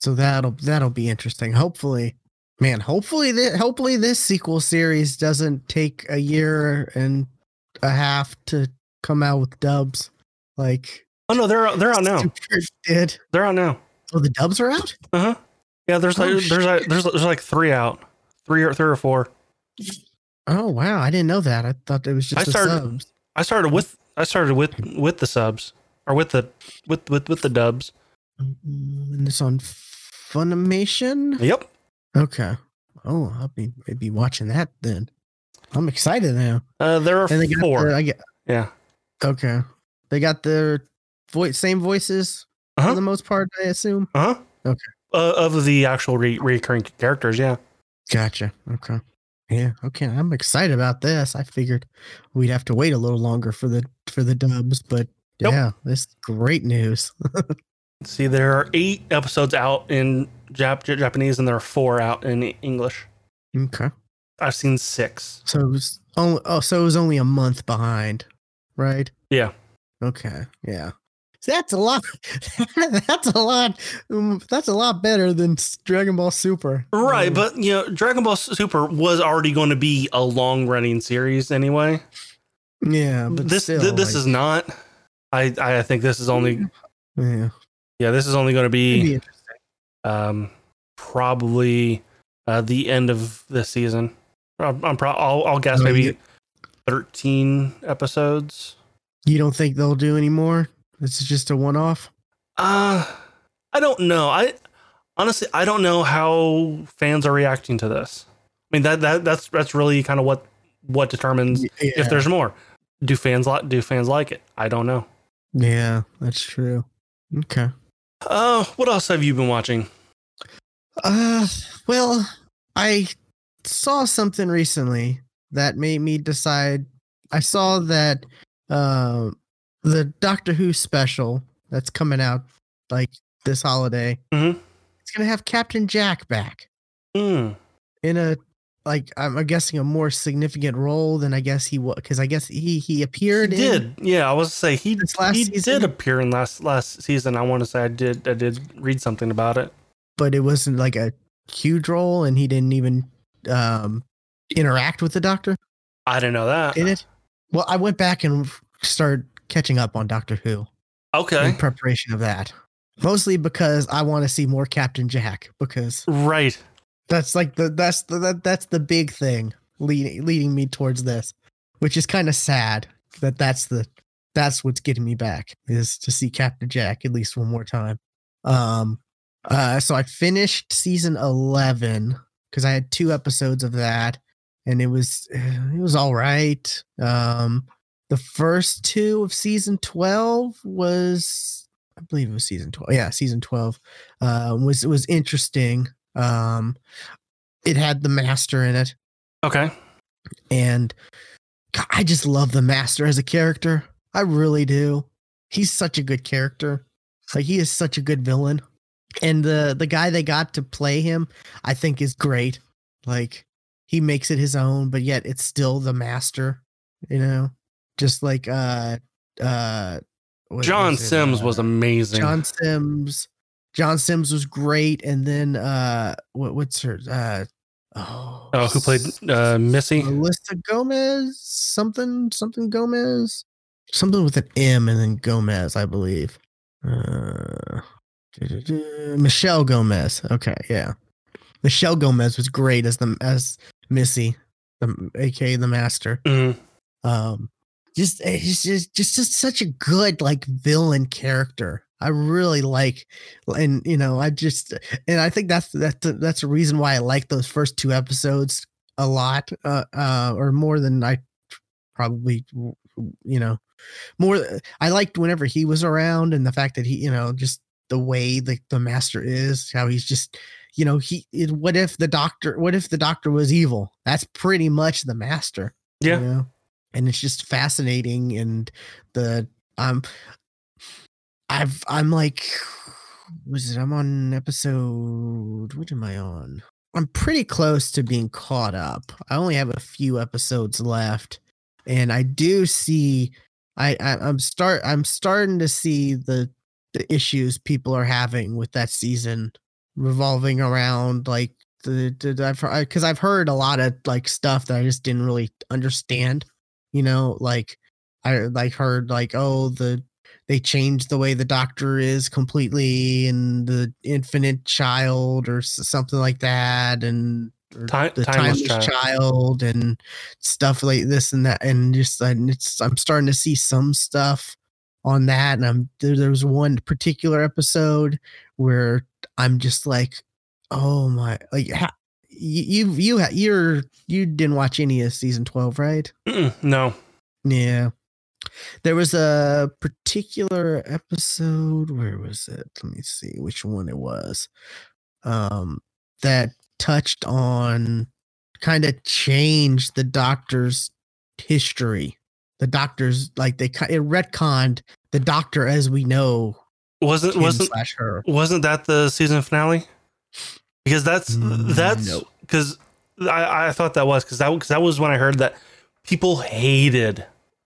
So that'll that'll be interesting. Hopefully, man. Hopefully that hopefully this sequel series doesn't take a year and a half to come out with dubs. Like Oh no, they're they're out now. Did. They're out now. Oh, the dubs are out. Uh huh. Yeah, there's like Oh, there's like there's there's like three out, three or three or four. Oh wow, I didn't know that. I thought it was just I started- subs. I started with I started with with the subs or with the with with with the dubs. Mm, And it's on Funimation. Yep. Okay. Oh, I'll be maybe watching that then. I'm excited now. Uh, there are And four. the, I get yeah. okay. They got their voice same voices Uh-huh. for the most part, I assume. Uh huh. Okay. Uh, of the actual re- recurring characters, yeah. Gotcha. Okay. Yeah. Okay. I'm excited about this. I figured we'd have to wait a little longer for the for the dubs, but Nope. yeah, this is great news. See, there are eight episodes out in Jap- Japanese, and there are four out in English. okay. I've seen six. So it was only oh, so it was only a month behind, right? Yeah. Okay. Yeah. That's a lot. that's a lot. um, That's a lot better than Dragon Ball Super. Right, Um, but you know, Dragon Ball Super was already going to be a long running series anyway. yeah, but this still, th- this like, is not. I I think this is only yeah. yeah this is only going to be um probably uh, the end of this season. I'm, I'm pro- I'll, I'll guess Oh, maybe you- thirteen episodes. You don't think they'll do any more? Is this is just a one-off. Uh I don't know. I honestly I don't know how fans are reacting to this. I mean that that that's that's really kind of what what determines if there's more. Do fans like do fans like it? I don't know. Yeah, that's true. Okay. Uh what else have you been watching? Uh, well, I saw something recently that made me decide. I saw that uh, the Doctor Who special that's coming out like this holiday. Mhm. It's gonna have Captain Jack back Mm. in a like I'm guessing a more significant role than I guess he was because I guess he he He appeared in did, yeah. I was to say he last he season? did appear in last last season. I want to say I did I did read something about it. but it wasn't like a huge role and he didn't even um interact with the doctor I didn't know that. in it. Well, I went back and started catching up on Doctor Who Okay, in preparation of that. Mostly because I want to see more Captain Jack because right. that's like the that's the that, that's the big thing leading leading me towards this, which is kind of sad that that's the that's what's getting me back is to see Captain Jack at least one more time. Um uh so I finished season 11 cuz I had two episodes of that and it was it was all right. Um the first two of season 12 was I believe it was season 12. Yeah, season 12 uh, was was interesting. Um, it had the master in it, Okay, and God, I just love the master as a character. I really do. He's such a good character. Like he is such a good villain, and the the guy they got to play him, I think, is great. Like he makes it his own, but yet it's still the master. You know, just like uh uh. John was? Sims was Uh, amazing. John Sims. John Sims was great, and then uh, what, what's her? Uh, oh, oh, who played uh, Missy? Melissa Gomez? Something, something Gomez, something with an M, and then Gomez, I believe. Uh, Michelle Gomez. Okay, yeah, Michelle Gomez was great as the as Missy, the aka the Master Mm. um just eh, he's just just just such a good like villain character i really like and you know i just and i think that's that's the- that's the reason why i like those first two episodes a lot uh uh or more than i probably you know more i liked whenever he was around and the fact that he you know just the way the, the master is how he's just you know he it, what if the doctor what if the doctor was evil that's pretty much the master Yeah. you know? And it's just fascinating and the um i've i'm like was it i'm on episode what am i on i'm pretty close to being caught up i only have a few episodes left and i do see i, I i'm start i'm starting to see the the issues people are having with that season revolving around like the, the I've because I've heard a lot of like stuff that I just didn't really understand. You know, like I like heard like oh the they changed the way the doctor is completely and the infinite child or something like that and or Ti- the timeless timeless, child. child. and stuff like this and that and just and it's I'm starting to see some stuff on that and I'm there, there was one particular episode where I'm just like oh my like ha, you you you you're you didn't watch any of season 12 right? Mm-mm, no. yeah. There was a particular episode where was it? Let me see which one it was. Um that touched on kind of changed the doctor's history. The doctor's like they it retconned the doctor as we know Wasn't wasn't slash her. wasn't that the season finale? Because that's Mm, that's no. because I, I thought that was because that because that was when I heard that people hated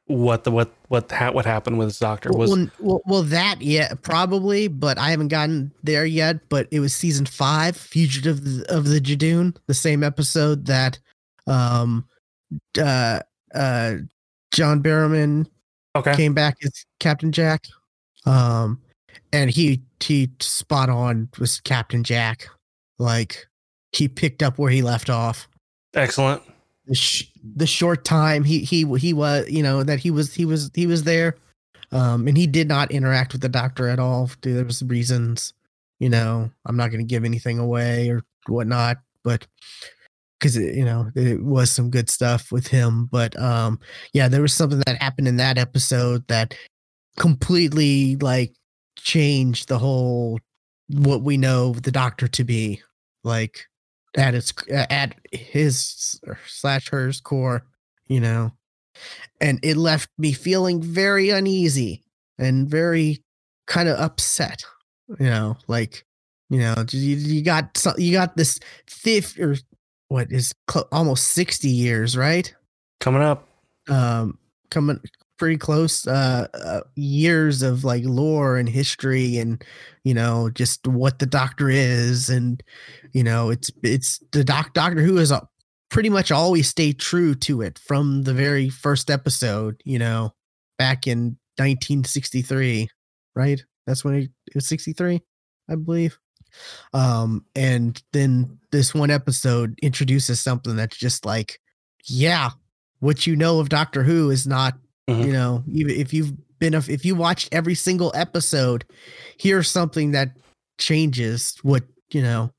what the what what ha- what happened with this doctor was well, well, well, that yeah, probably, but I haven't gotten there yet. But it was season five, Fugitive of the, of the Judoon, the same episode that, um, uh, uh, John Barrowman okay came back as Captain Jack, um, and he he spot on was Captain Jack, like he picked up where he left off. Excellent. The, sh- the short time he he he was you know that he was he was he was there. Um and he did not interact with the doctor at all. There was reasons you know i'm not going to give anything away or whatnot but because you know it was some good stuff with him. But um yeah there was something that happened in that episode that completely like changed the whole what we know the doctor to be like at its at his slash hers core, you know, and it left me feeling very uneasy and very kind of upset, you know, like you know, you, you got you got this fifth or what is cl- almost sixty years, right? Coming up, um, coming pretty close uh, uh, years of like lore and history and you know just what the doctor is and you know it's it's the doc doctor who has pretty much always stayed true to it from the very first episode you know back in 1963 right? That's when it, it was 63 i believe. Um and then this one episode introduces something that's just like yeah what you know of doctor who is not Mm-hmm. You know, even if you've been a, if you watched every single episode, here's something that changes what you know.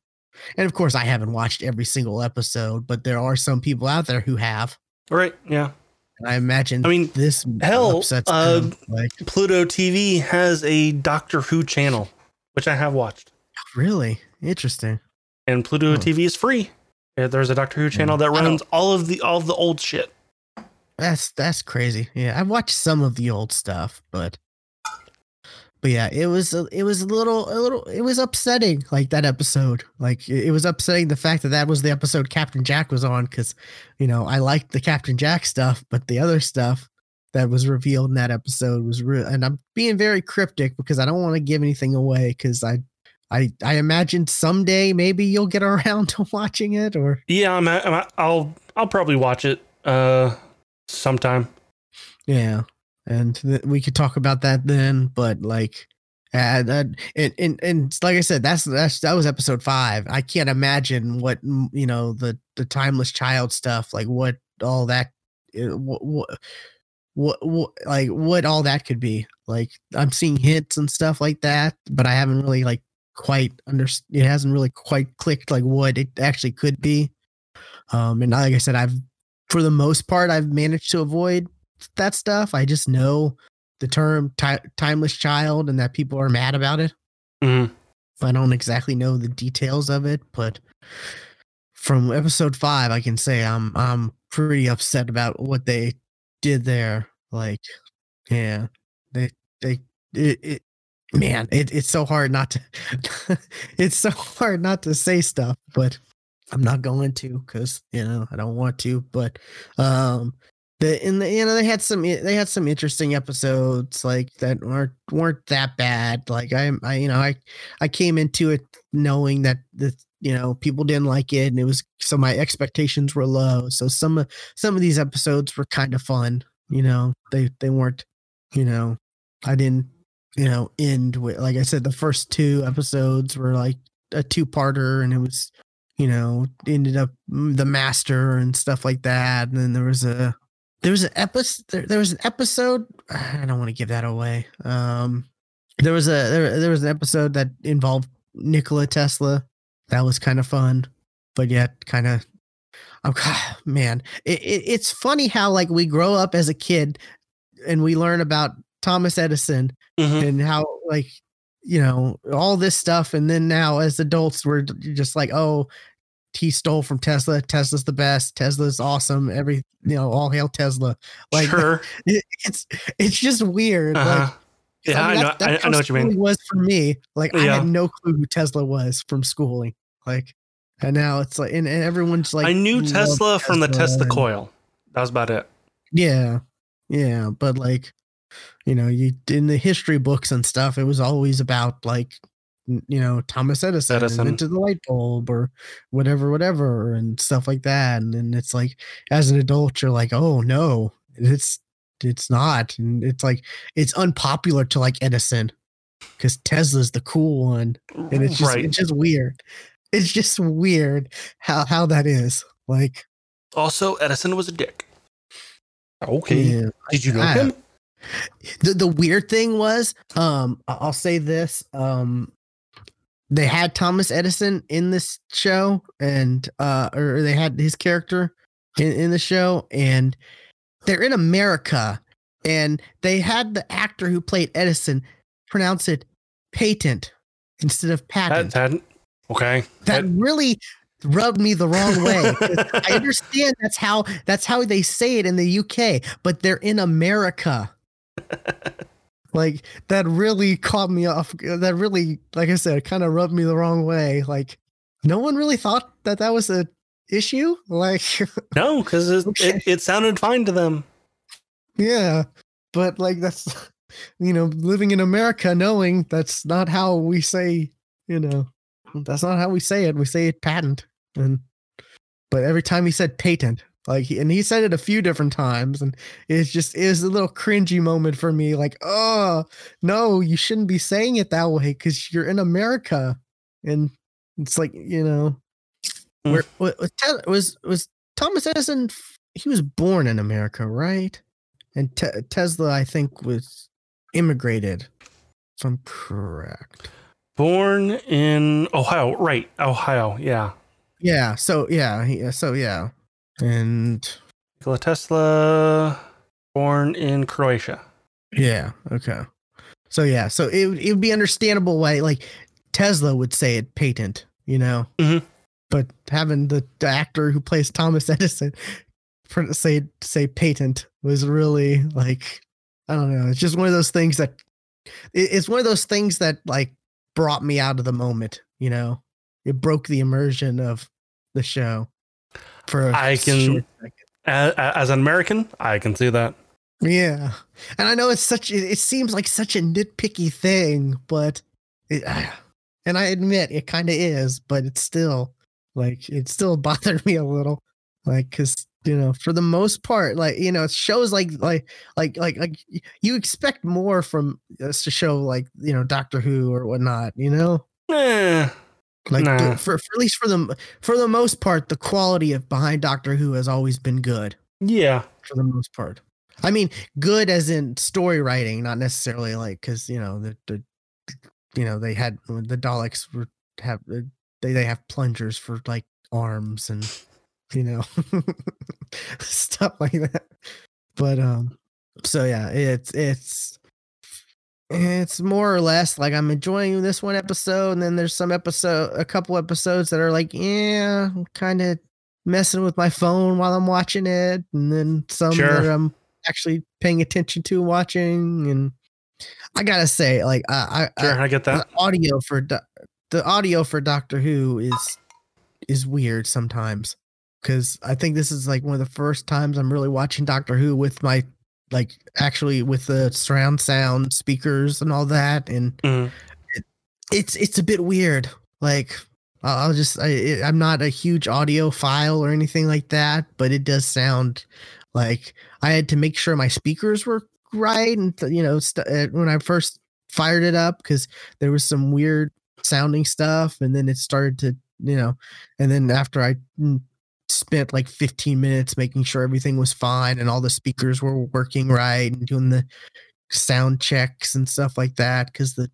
And of course, I haven't watched every single episode, but there are some people out there who have. Right? Yeah. I imagine. I mean, this hell, uh, them, like, Pluto TV has a Doctor Who channel, which I have watched. Really interesting. And Pluto oh. TV is free. There's a Doctor Who channel that runs all of the all of the old shit. That's that's crazy. Yeah, I've watched some of the old stuff, but but yeah, it was it was a little a little it was upsetting like that episode. Like it was upsetting the fact that that was the episode Captain Jack was on because you know I liked the Captain Jack stuff, but the other stuff that was revealed in that episode was real. And I'm being very cryptic because I don't want to give anything away because I I I imagine someday maybe you'll get around to watching it or yeah, I'm, I'm I'll I'll probably watch it. Uh sometime. Yeah, and th- we could talk about that then. But like, uh, that and, and and like I said, that's that's that was episode five. I can't imagine what you know the the timeless child stuff, like what all that, what what what, what like what all that could be. Like I'm seeing hints and stuff like that, but I haven't really like quite under it hasn't really quite clicked like what it actually could be. Um, and like I said, I've for the most part, I've managed to avoid that stuff. I just know the term timeless child and that people are mad about it. Mm-hmm. I don't exactly know the details of it, but from episode five, I can say I'm I'm pretty upset about what they did there. Like, yeah, they they it, it man, it, it's so hard not to it's so hard not to say stuff, but I'm not going to because you know I don't want to, but um, the in the you know they had some they had some interesting episodes like that weren't weren't that bad. Like I I you know I I came into it knowing that the you know people didn't like it and it was so my expectations were low. So some of some of these episodes were kind of fun. You know they they weren't you know I didn't you know end with like I said the first two episodes were like a two parter and it was you know, ended up mm, the master and stuff like that. And then there was a there was an episode there, there was an episode I don't want to give that away. Um there was a there, there was an episode that involved Nikola Tesla. That was kind of fun, but yet kind of I'm man, it, it, it's funny how like we grow up as a kid and we learn about Thomas Edison mm-hmm. and how like you know all this stuff and then now as adults we're just like oh he stole from Tesla. Tesla's the best. Tesla's awesome. Every you know, all hail Tesla. Like sure. it, it's it's just weird. Uh-huh. Like, yeah, I, mean, I know. I, I, know what you mean. Was for me like yeah. I had no clue who Tesla was from schooling. Like, and now it's like, and, and everyone's like, I knew Tesla, Tesla from the Tesla and, coil. That was about it. Yeah, yeah, but like, you know, you in the history books and stuff, it was always about like you know Thomas Edison, Edison. into the light bulb or whatever, whatever, and stuff like that. And then it's like, as an adult, you're like, oh no, it's it's not, and it's like it's unpopular to like Edison because Tesla's the cool one, and it's just right. it's just weird. It's just weird how how that is. Like, also Edison was a dick. Okay, yeah, did you know I, him? The the weird thing was, um, I'll say this, um, they had Thomas Edison in this show and uh or they had his character in, in the show and they're in America and they had the actor who played Edison pronounce it patent instead of patent. That, that okay. That, that really rubbed me the wrong way. I understand that's how that's how they say it in the UK, but they're in America. like that really caught me off. That really, like I said, kind of rubbed me the wrong way. Like no one really thought that that was a issue. Like no, because it, okay. it, it sounded fine to them. Yeah, but like that's you know living in America, knowing that's not how we say you know that's not how we say it. We say it patent, and but every time he said patent, like, and he said it a few different times, and it's just is a little cringy moment for me. Like, oh no, you shouldn't be saying it that way because you're in America, and it's like you know, mm. where was was was Thomas Edison? He was born in America, right? And te- Tesla, I think, was immigrated. If I'm correct. Born in Ohio, right? Ohio, yeah. Yeah. So yeah. He, so yeah. And Nikola Tesla, born in Croatia. Yeah. Okay. So yeah. So it it would be understandable why like Tesla would say it patent, you know. Mm-hmm. But having the, the actor who plays Thomas Edison say say patent was really like I don't know. It's just one of those things that it's one of those things that like brought me out of the moment, you know. It broke the immersion of the show. For I can as, as, an American, I can see that. Yeah. And I know it's such it, seems like such a nitpicky thing, but it, and I admit it kind of is, but it's still like it still bothered me a little like cuz you know for the most part like you know it shows like like like like like you expect more from us to show like you know doctor who or whatnot you know eh, like nah. the, for, for at least for the for the most part the quality of behind doctor who has always been good yeah for the most part i mean good as in story writing not necessarily like because you know the, the you know they had the daleks were have they, they have plungers for like arms and you know, stuff like that. But um, so yeah, it's it's it's more or less like I'm enjoying this one episode, and then there's some episode, a couple episodes that are like, yeah, kind of messing with my phone while I'm watching it, and then some sure. that I'm actually paying attention to watching. And I gotta say, like, I, I, sure, I, I get that audio for the audio for Doctor Who is is weird sometimes because I think this is like one of the first times I'm really watching Doctor Who with my like actually with the surround sound speakers and all that, and mm-hmm. it, it's it's a bit weird. Like I'll just I, I'm not a huge audiophile or anything like that, but it does sound like I had to make sure my speakers were right, and you know st- uh, when I first fired it up because there was some weird sounding stuff, and then it started to you know, and then after I mm, spent like 15 minutes making sure everything was fine and all the speakers were working right and doing the sound checks and stuff like that because the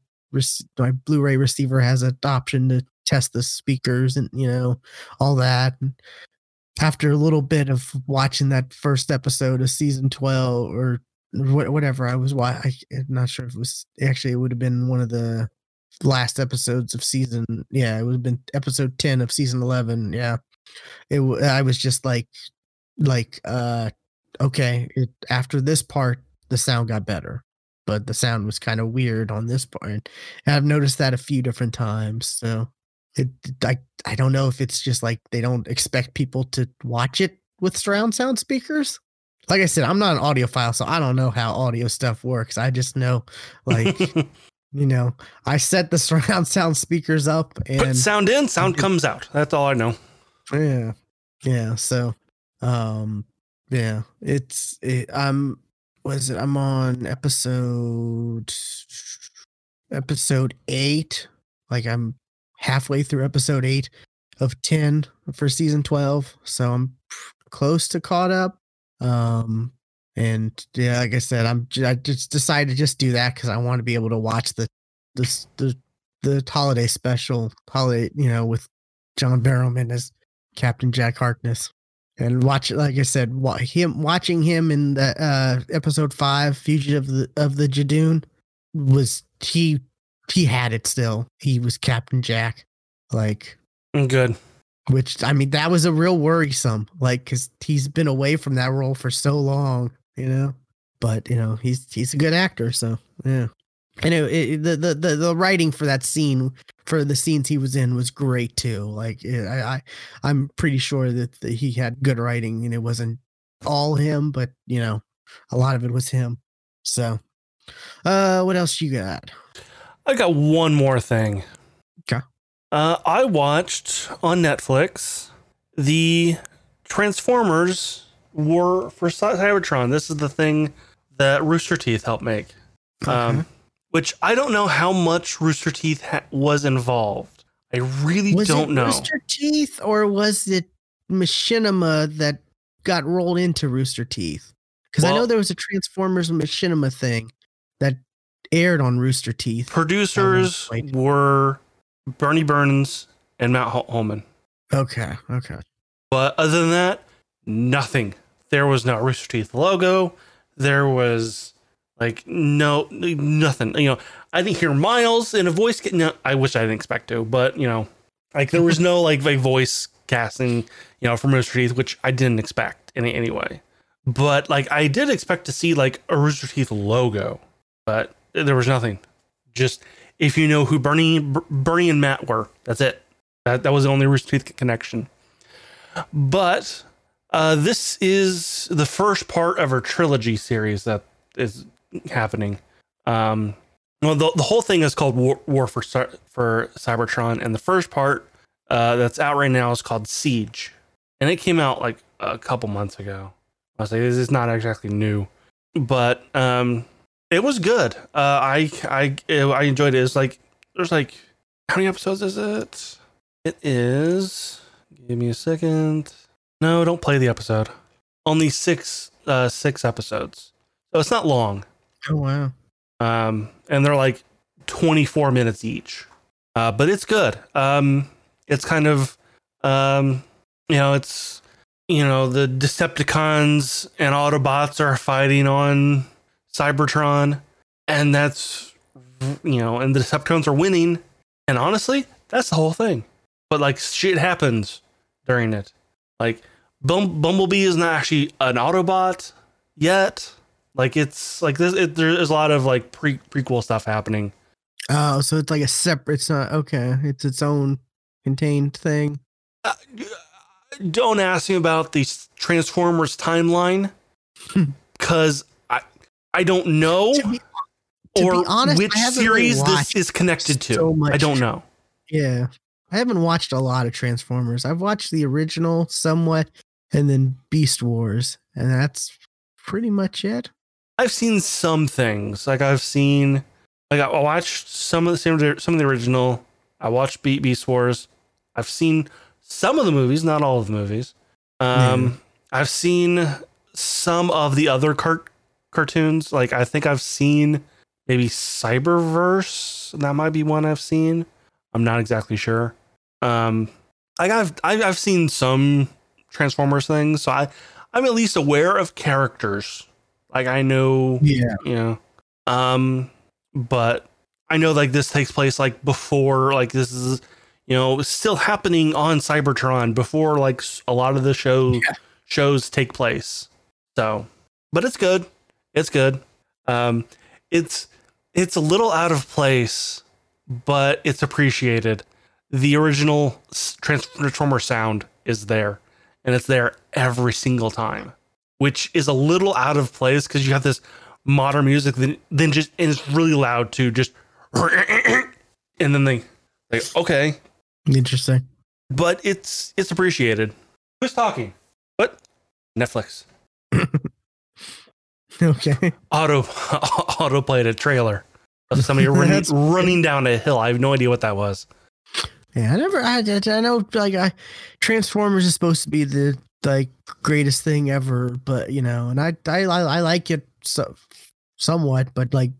my Blu-ray receiver has an option to test the speakers and you know all that. And after a little bit of watching that first episode of season 12 or whatever I was watching, I'm not sure if it was actually it would have been one of the last episodes of season yeah it would have been episode 10 of season 11 yeah it i was just like like uh okay it, after this part the sound got better but the sound was kind of weird on this part. And i've noticed that a few different times so it i i don't know if it's just like they don't expect people to watch it with surround sound speakers. Like i said i'm not an audiophile so i don't know how audio stuff works. I just know like you know i set the surround sound speakers up and Put sound in sound comes out. That's all i know yeah. Yeah. So, um, yeah, it's, it, I'm, was it? I'm on episode, episode eight. Like I'm halfway through episode eight of 10 for season 12. So I'm close to caught up. Um, and yeah, like I said, I'm, I just decided to just do that because I want to be able to watch the, the, the, the holiday special holiday, you know, with John Barrowman as Captain Jack Harkness. And watch, like I said, him watching him in the uh, episode five, Fugitive of the, of the Judoon, was he he had it still. He was Captain Jack. Like mm, good. which I mean that was a real worrisome, like because he's been away from that role for so long, you know. But you know he's he's a good actor, so yeah. I know it, the, the the the writing for that scene for the scenes he was in was great too. Like it, I, I I'm pretty sure that, that he had good writing and it wasn't all him, but you know a lot of it was him. So, uh, what else you got? I got one more thing. Okay. Uh, I watched on Netflix the Transformers War for Cybertron. This is the thing that Rooster Teeth helped make. Um, Okay. Which I don't know how much Rooster Teeth ha- was involved. I really was don't it know. Rooster Teeth or was it Machinima that got rolled into Rooster Teeth? Because I know there was a Transformers Machinima thing that aired on Rooster Teeth. Producers were Burnie Burns and Matt Hol- Hullum. Okay, okay. But other than that, nothing. There was no Rooster Teeth logo. There was like no nothing. You know, I didn't hear Miles in a voice. ca- No, I wish I didn't expect to, but you know, like there was no like a voice casting, you know, from Rooster Teeth, which I didn't expect in any way. But like I did expect to see like a Rooster Teeth logo, but there was nothing. Just if you know who Burnie Ber- Burnie and Matt were, that's it. That that was the only Rooster Teeth connection. But uh, this is the first part of our trilogy series that is happening. Um, well, the, the whole thing is called War, War for for Cybertron, and the first part uh, that's out right now is called Siege, and it came out like a couple months ago. I was like, this is not exactly new, but um, it was good. Uh, I I I enjoyed it. It's like there's like how many episodes is it? It is. Give me a second. No, don't play the episode. Only six uh six episodes. So it's not long. Oh wow. Um and they're like 24 minutes each. Uh but it's good. Um it's kind of um you know, it's you know, the Decepticons and Autobots are fighting on Cybertron and that's you know, and the Decepticons are winning. And honestly, that's the whole thing. But like shit happens during it. Like Bum- Bumblebee is not actually an Autobot yet. Like it's like this. It, there's a lot of like pre prequel stuff happening. Oh, so it's like a separate. It's not okay. It's its own contained thing. Uh, don't ask me about the Transformers timeline Hmm. because I I don't know To be, to or honest, which I haven't really series this is connected to. so. I don't know. Yeah, I haven't watched a lot of Transformers. I've watched the original somewhat, and then Beast Wars, and that's pretty much it. I've seen some things. Like I've seen, like I watched some of the some of the, some of the original. I watched Beat Beast Wars. I've seen some of the movies, not all of the movies. Um, I've seen some of the other cart- cartoons. Like I think I've seen maybe Cyberverse. That might be one I've seen. I'm not exactly sure. Um, like I've I've, I've seen some Transformers things, so I I'm at least aware of characters. Like I know Yeah, you know um but i know like this takes place like before like this is you know still happening on cybertron before like a lot of the show Yeah. shows take place. So but it's good. It's good. Um it's it's a little out of place but it's appreciated. The original transformer sound is there and it's there every single time which is a little out of place because you have this modern music then then just and it's really loud too just and then they like okay. Interesting. but it's it's appreciated. Who's talking? What? Netflix. Okay, auto auto played a trailer of somebody running, running down a hill. I have no idea what that was. Yeah, I never. I I know like I, Transformers is supposed to be the like greatest thing ever, but you know, and I I I, like it so somewhat, but like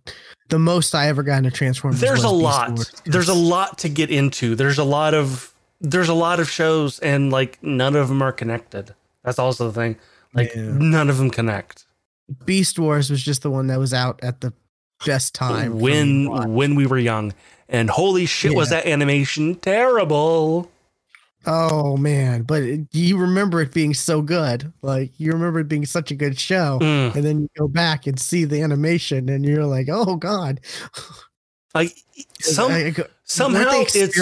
the most I ever got into Transformers. there's a lot. There's a lot to get into. There's a lot of there's a lot of shows and like none of them are connected. That's also the thing. Like Yeah. none of them connect. Beast Wars was just the one that was out at the best time when when we were young and holy shit was that animation terrible Oh man, but it, you remember it being so good. Like you remember it being such a good show, Mm. and then you go back and see the animation, and you're like, "Oh God!" Like some I- I somehow it's it's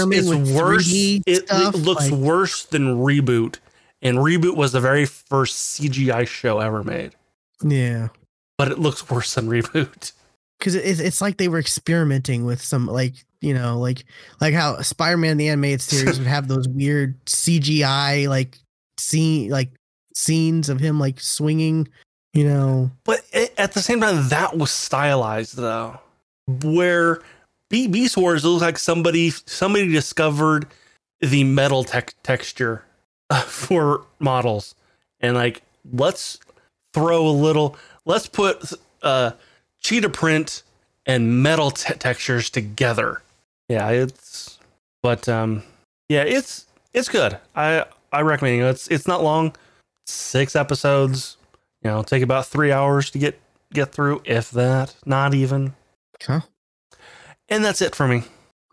worse. It, it looks Like- worse than reboot, and reboot was the very first CGI show ever made, yeah, but it looks worse than reboot. because it's it's like they were experimenting with some like you know like like how Spider-Man the animated series would have those weird CGI like scene like scenes of him like swinging, you know. But it, at the same time, that was stylized though, where Beast Wars looks like somebody somebody discovered the metal tech texture for models, and like let's throw a little, let's put uh, cheetah print and metal te- textures together. Yeah, it's but um, yeah, it's it's good. I I recommend it. It's it's not long, six episodes. You know, take about three hours to get get through, if that, not even. Huh? And that's it for me.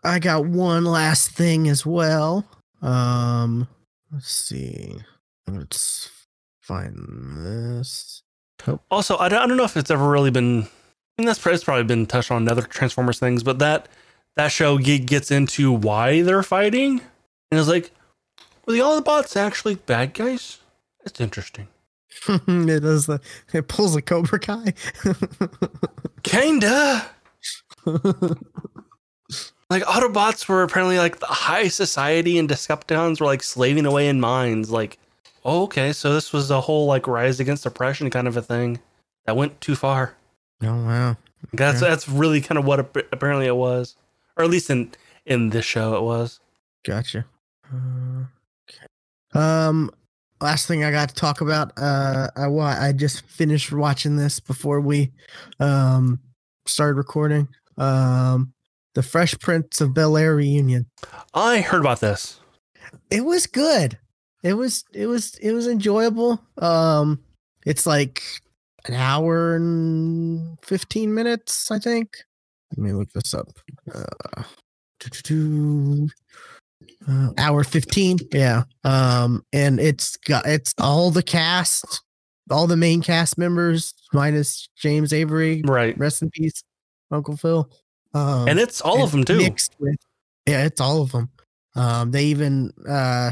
I got one last thing as well. Um, let's see. Let's find this. Oh. Also, I don't, I don't know if it's ever really been. I mean, that's it's probably been touched on in other Transformers things, but that that show ge- gets into why they're fighting, and it's like, were the Autobots actually bad guys? That's interesting. it does the. It pulls a Cobra Kai. Kinda. Like Autobots were apparently like the high society, and Decepticons were like slaving away in mines. Like, oh, okay, so this was a whole like rise against oppression kind of a thing that went too far. oh wow. That's Okay. that's really kind of what apparently it was, or at least in in this show it was. Gotcha. Uh, okay. Um, last thing I got to talk about. Uh, I wa- I just finished watching this before we, um, started recording. Um, the Fresh Prince of Bel Air reunion. I heard about this. It was good. It was it was it was enjoyable. Um, it's like an hour and fifteen minutes, I think. Let me look this up. Uh, uh, hour 15 yeah um and it's got it's all the cast all the main cast members minus james avery Right, rest in peace uncle phil um and it's all of them too. mixed with yeah it's all of them um they even uh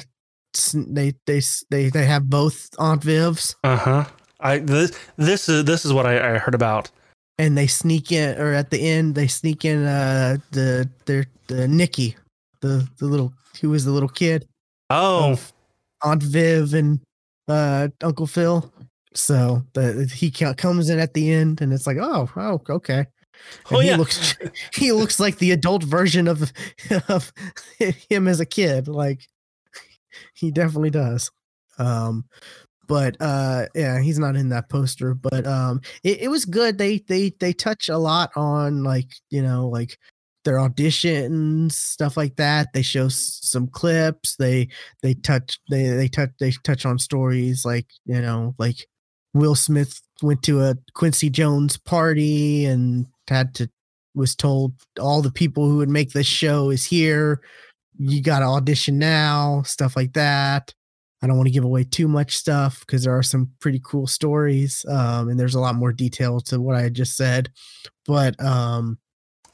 they they they they have both aunt vivs Uh huh. I this this is this is what I, I heard about. And they sneak in or at the end they sneak in uh the their the nikki the the little who was the little kid Oh, Aunt Viv and uh, Uncle Phil. So the he comes in at the end, and it's like, oh, oh, okay. And oh he yeah. looks he looks like the adult version of of him as a kid. Like he definitely does. Um, but uh, yeah, he's not in that poster. But um, it, it was good. They they they touch a lot on like you know like their auditions stuff like that they show s- some clips they they touch they they touch they touch on stories like you know like will smith went to a quincy jones party and had to was told all the people who would make this show is here you got to audition now stuff like that i don't want to give away too much stuff because there are some pretty cool stories um and there's a lot more detail to what i just said but um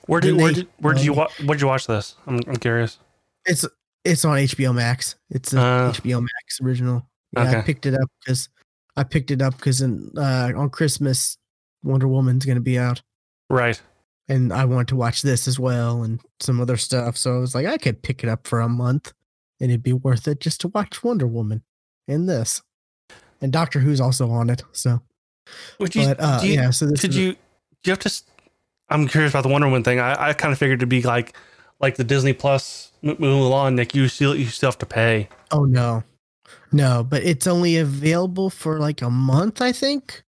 Where did where they- did where did you um, watch? Where did you watch this? I'm I'm curious. It's it's on HBO Max. It's a Uh, HBO Max original. Yeah, I picked it up because I picked it up because uh, on Christmas Wonder Woman's gonna be out, Right. and I wanted to watch this as well and some other stuff. So I was like, I could pick it up for a month, and it'd be worth it just to watch Wonder Woman and this, and Doctor Who's also on it. So, Would you? but uh, you yeah, so this a- you? Do you have to? I'm curious about the Wonder Woman thing. I, I kind of figured to be like like the Disney Plus Mulan. Nick, you still you still have to pay. Oh no, no, but it's only available for like a month, I think,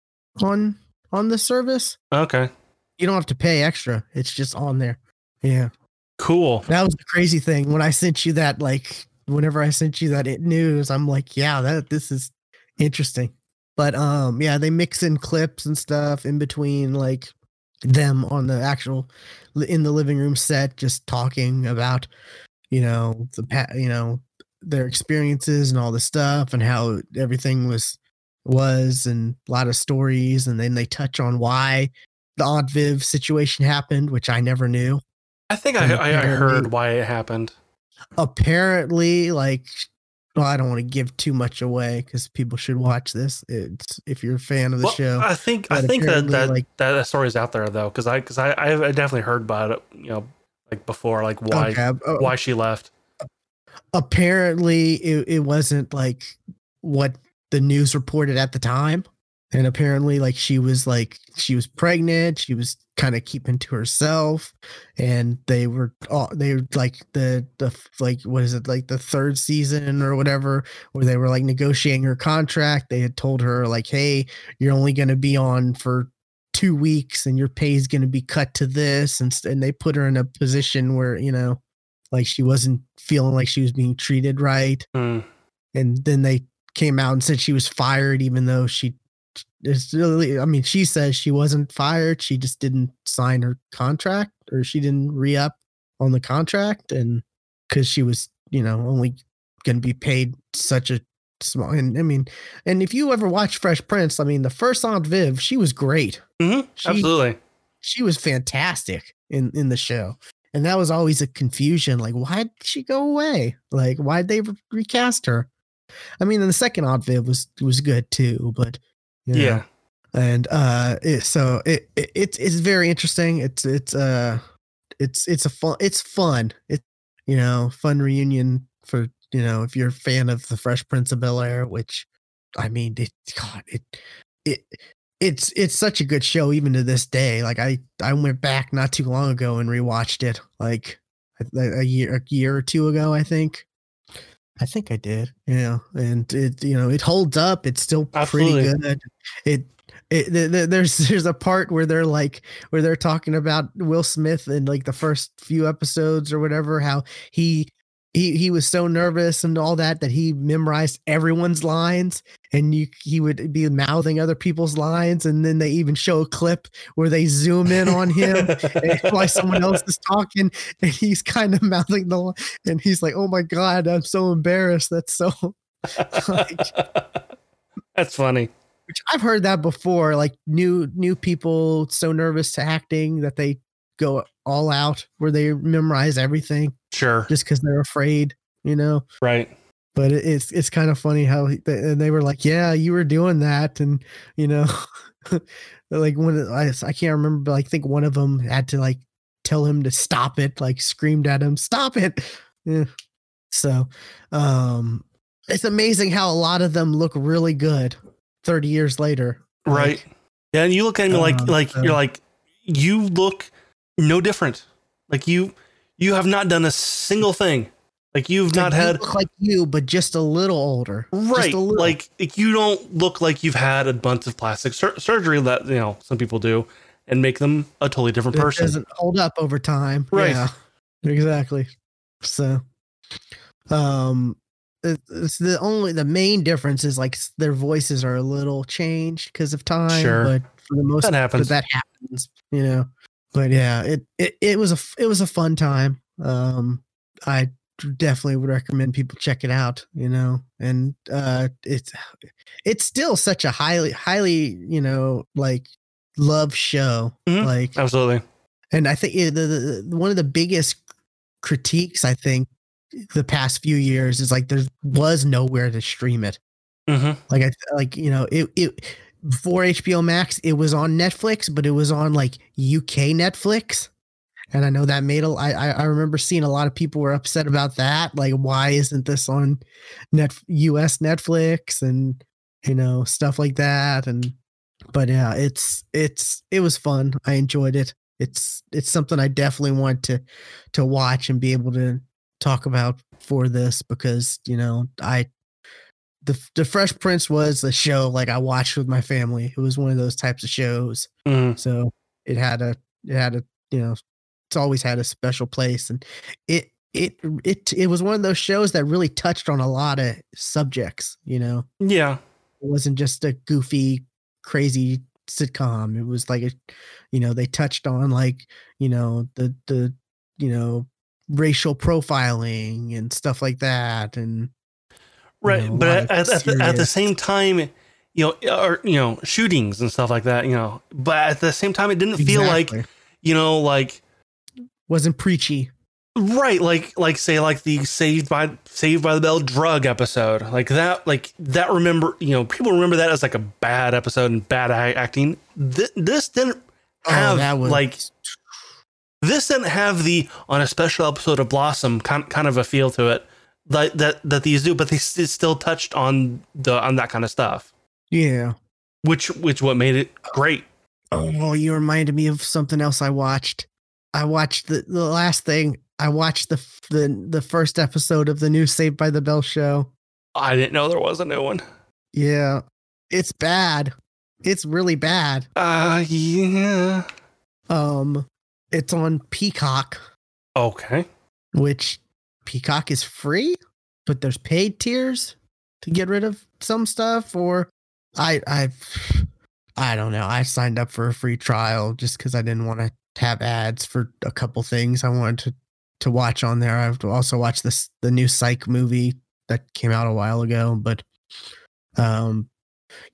on on the service. Okay. You don't have to pay extra. It's just on there. Yeah. Cool. That was the crazy thing. When I sent you that, like whenever I sent you that it news, I'm like, yeah, that this is interesting. But um, yeah, they mix in clips and stuff in between, like them on the actual in the living room set, just talking about, you know, the you know, their experiences and all the stuff and how everything was was and a lot of stories and then they touch on why the Aunt Viv situation happened, which I never knew. I think I, I, I heard why it happened. Apparently, like well, I don't want to give too much away because people should watch this. It's if you're a fan of the well, show. I think I think that that, like, that story is out there though, because I because I I definitely heard about it. You know, like before, like why okay, uh, why she left. Apparently, it, it wasn't like what the news reported at the time and apparently like she was like she was pregnant she was kind of keeping to herself and they were all they were like the the like what is it like the third season or whatever where they were like negotiating her contract they had told her like hey you're only going to be on for two weeks and your pay is going to be cut to this and, and they put her in a position where you know like she wasn't feeling like she was being treated right mm. and then they came out and said she was fired even though she it's really i mean she says she wasn't fired she just didn't sign her contract or she didn't re-up on the contract and because she was you know only going to be paid such a small and i mean and if you ever watch fresh prince i mean the first aunt viv she was great. Mm-hmm, she, absolutely. she was fantastic in in the show and that was always a confusion like why did she go away? Like why'd they re- recast her? I mean and the second aunt viv was was good too but yeah. And uh it, so it, it it's it's very interesting. It's it's uh it's it's a fun it's fun. It's you know, fun reunion for you know, if you're a fan of the Fresh Prince of Bel Air, which I mean it God, it it it's it's such a good show even to this day. Like I I went back not too long ago and rewatched it like a, a year a year or two ago, I think. I think I did. Yeah, and it you know it holds up. It's still Absolutely. pretty good. It it, there's there's a part where they're like where they're talking about Will Smith in like the first few episodes or whatever how he he he was so nervous and all that that he memorized everyone's lines and you he would be mouthing other people's lines. And then they even show a clip where they zoom in on him while someone else is talking and he's kind of mouthing the and he's like oh my god i'm so embarrassed. That's so like, that's funny. Which i've heard that before like new new people so nervous to acting that they go all out where they memorize everything. Sure. Just because they're afraid, you know? Right. But it's it's kind of funny how he, they, they were like, yeah, you were doing that, and you know, like when I I can't remember, but I think one of them had to like tell him to stop it, like screamed at him, stop it. Yeah. So, um, it's amazing how a lot of them look really good 30 years later. Right. Like, yeah, and you look at me like um, like so. you're like you look no different. Like you you have not done a single thing. Like you've not had like you, but just a little older. Right. Little. Like you don't look like you've had a bunch of plastic sur- surgery that you know some people do, and make them a totally different person. it person. Doesn't hold up over time. Right. Yeah, exactly. So, um, it's the only the main difference is like their voices are a little changed because of time. Sure. But for the most that happens. that happens. You know but yeah, it, it it was a it was a fun time. Um, I definitely would recommend people check it out. You know, and uh, it's it's still such a highly highly you know like love show. Mm-hmm. Like absolutely. And I think the, the, the one of the biggest critiques I think the past few years is like there was nowhere to stream it. Mm-hmm. Like I like you know it it before HBO Max, it was on Netflix, but it was on like UK Netflix. And I know that made a I I remember seeing a lot of people were upset about that. Like, why isn't this on net US Netflix and you know, stuff like that. And but yeah, it's it's it was fun. I enjoyed it. It's it's something I definitely want to to watch and be able to talk about for this because, you know, I the the Fresh Prince was the show like I watched with my family. It was one of those types of shows. Mm. So it had a it had a you know it's always had a special place and it it it it was one of those shows that really touched on a lot of subjects, you know. Yeah. It wasn't just a goofy crazy sitcom. It was like a you know, they touched on like, you know, the the you know, racial profiling and stuff like that and right know, but at, at, the, at the same time you know or you know shootings and stuff like that you know but at the same time it didn't feel like you know like wasn't preachy. Right like like say like the saved by saved by the bell drug episode like that like that remember you know people remember that as like a bad episode and bad acting. Th- this didn't oh, have oh was like this didn't have the on a special episode of blossom kind, kind of a feel to it that that, that these do but they s- still touched on the on that kind of stuff. Yeah. Which which what made it great. Oh. You reminded me of something else i watched. I watched the, the last thing i watched the the the first episode of the new saved by the bell show. I didn't know there was a new one. Yeah. It's bad. It's really bad. Uh yeah. Um it's on peacock. Okay. Which Peacock is free, but there's paid tiers to get rid of some stuff. Or I I I don't know. I signed up for a free trial just because I didn't want to have ads for a couple things I wanted to to watch on there. I've also watched this the new Psych movie that came out a while ago, but um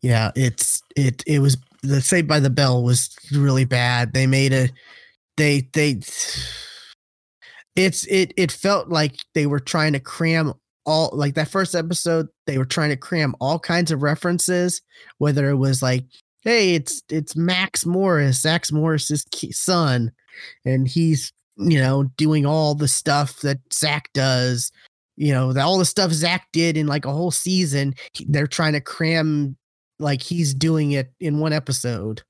yeah, it's it it was the Saved by the Bell was really bad. They made a they they it's it it felt like they were trying to cram all like that first episode they were trying to cram all kinds of references whether it was like hey it's it's max morris max morris's son and he's you know doing all the stuff that zach does you know all the stuff zach did in like a whole season they're trying to cram like he's doing it in one episode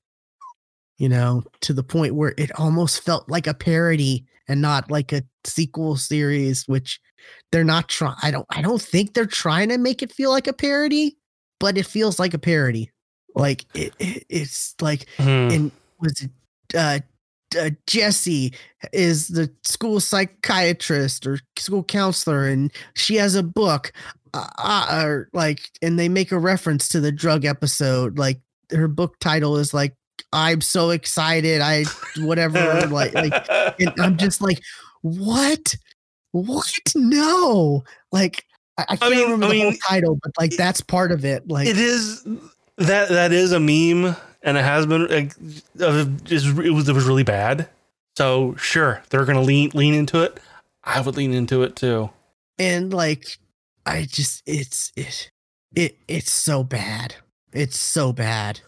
you know to the point where it almost felt like a parody and not like a sequel series which they're not trying i don't i don't think they're trying to make it feel like a parody but it feels like a parody like it, it it's like Hmm. and was it uh, uh Jessie is the school psychiatrist or school counselor and she has a book uh, uh, or like and they make a reference to the drug episode like her book title is like I'm so excited I whatever like like and I'm just like what? What? No. Like I, I can't mean- remember I the whole title but like that's part of it like it is that that is a meme and it has been like it was it was really bad. So sure they're gonna lean lean into it. I would lean into it too. And like i just it's it it it's so bad. It's so bad.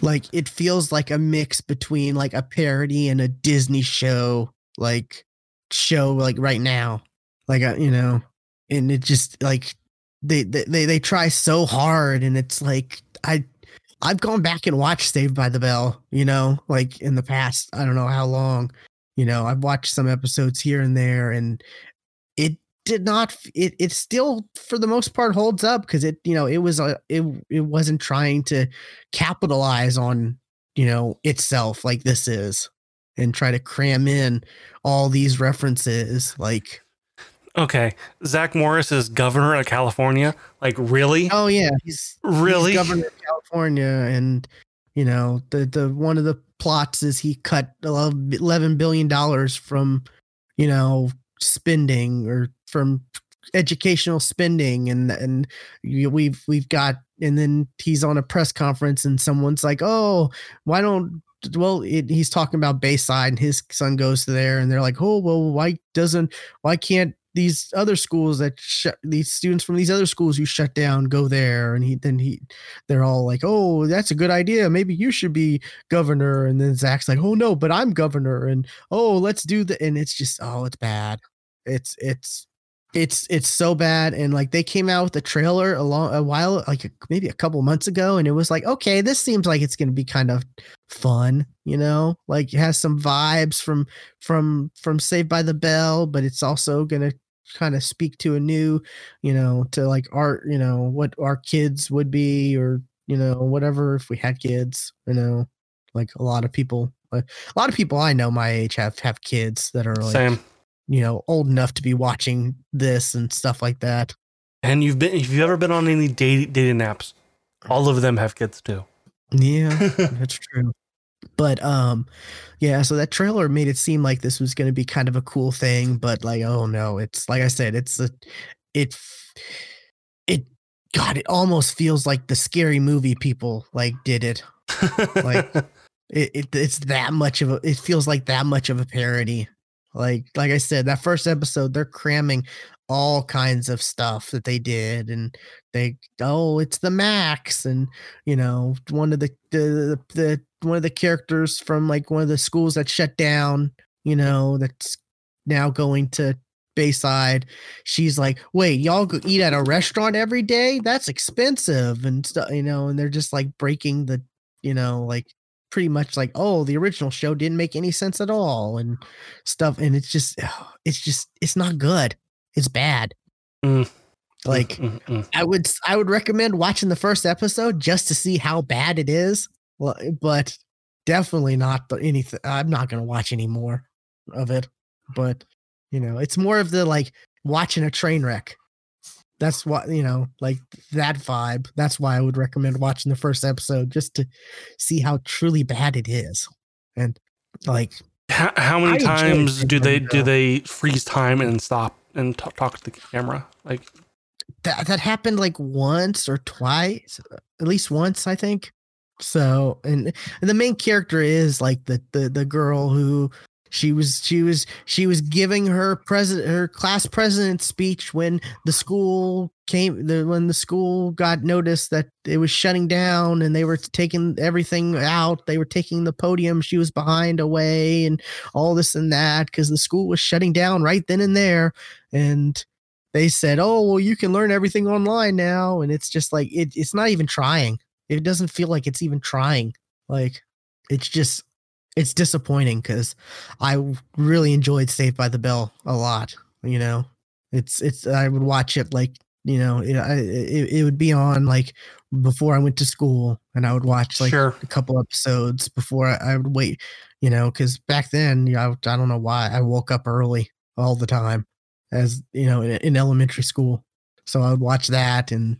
Like it feels like a mix between like a parody and a disney show like show like right now. Like uh, you know and it just like they, they they they try so hard and it's like i i've gone back and watched saved by the bell you know like in the past i don't know how long you know i've watched some episodes here and there and it did not it it still for the most part holds up because it you know it was a it, it wasn't trying to capitalize on you know itself like this is and try to cram in all these references like okay zach morris is governor of california? Like really? Oh yeah he's he's really? governor of California, and you know the the one of the plots is he cut eleven billion dollars from you know spending or from educational spending, and and we've we've got and then he's on a press conference and someone's like, oh, why don't well it, he's talking about Bayside and his son goes there and they're like, oh well, why doesn't why can't these other schools that these students from these other schools you shut down go there? And he then he they're all like oh that's a good idea. Maybe you should be governor. And then zach's like oh no but i'm governor and oh let's do the and it's just oh it's bad. It's it's it's it's so bad and like they came out with the trailer a long a while like a, maybe a couple months ago and it was like okay this seems like it's going to be kind of fun you know? Like it has some vibes from from from saved by the bell but it's also to kind of speak to a new you know to like art you know what our kids would be or you know whatever if we had kids you know? Like a lot of people uh, a lot of people i know my age have have kids that are like same. you know old enough to be watching this and stuff like that. And you've been if you've ever been on any dating dating apps all of them have kids too. Yeah that's true But um, yeah. So that trailer made it seem like this was going to be kind of a cool thing, but like, oh no, it's like I said, it's a, it, it, God, it almost feels like the scary movie people like did it. Like it, it it's that much of a it feels like that much of a parody like like i said that first episode they're cramming all kinds of stuff that they did and they oh it's the max and you know one of the the, the one of the characters from like one of the schools that shut down you know that's now going to bayside. She's like wait y'all go eat at a restaurant every day? That's expensive and stuff you know and they're just like breaking the you know like pretty much like oh the original show didn't make any sense at all and stuff and it's just it's just it's not good it's bad Mm. like Mm, mm, mm. i would i would recommend watching the first episode just to see how bad it is well but definitely not the anything i'm not going to watch any more of it but you know it's more of the like watching a train wreck that's what you know like that vibe. That's why i would recommend watching the first episode just to see how truly bad it is. And like How, how many enjoyed times do they do they freeze time and stop and t- talk to the camera? Like, that that happened like once or twice at least once i think. So and, and the main character is like the the the girl who she was she was she was giving her president her class president speech when the school came the when the school got noticed that it was shutting down and they were taking everything out they were taking the podium she was behind away and all this and that because the school was shutting down right then and there and they said, "Oh, well, you can learn everything online now," and it's just like it, it's not even trying. It doesn't feel like it's even trying. Like it's just it's disappointing because I really enjoyed Saved by the Bell a lot. You know, it's it's I would watch it like you know it I, it, it would be on like before I went to school, and I would watch like sure. a couple episodes before I, I would wait. You know, because back then, you know, I, I don't know why I woke up early all the time as you know in, in elementary school so i would watch that and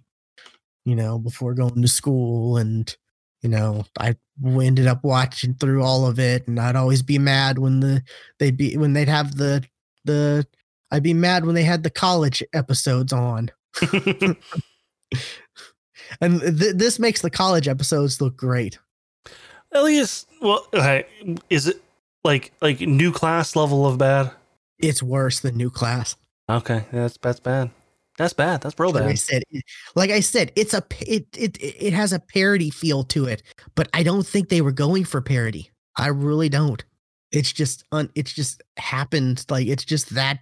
you know before going to school and you know I ended up watching through all of it and i'd always be mad when the they'd be when they'd have the the i'd be mad when they had the college episodes on and th- this makes the college episodes look great At least, well, okay. Is it like like new class level of bad? it's worse than new class Okay, that's that's bad. That's bad. That's real like I said, like I said, it's a it it it has a parody feel to it, but I don't think they were going for parody. I really don't. It's just un, it's just happened like it's just that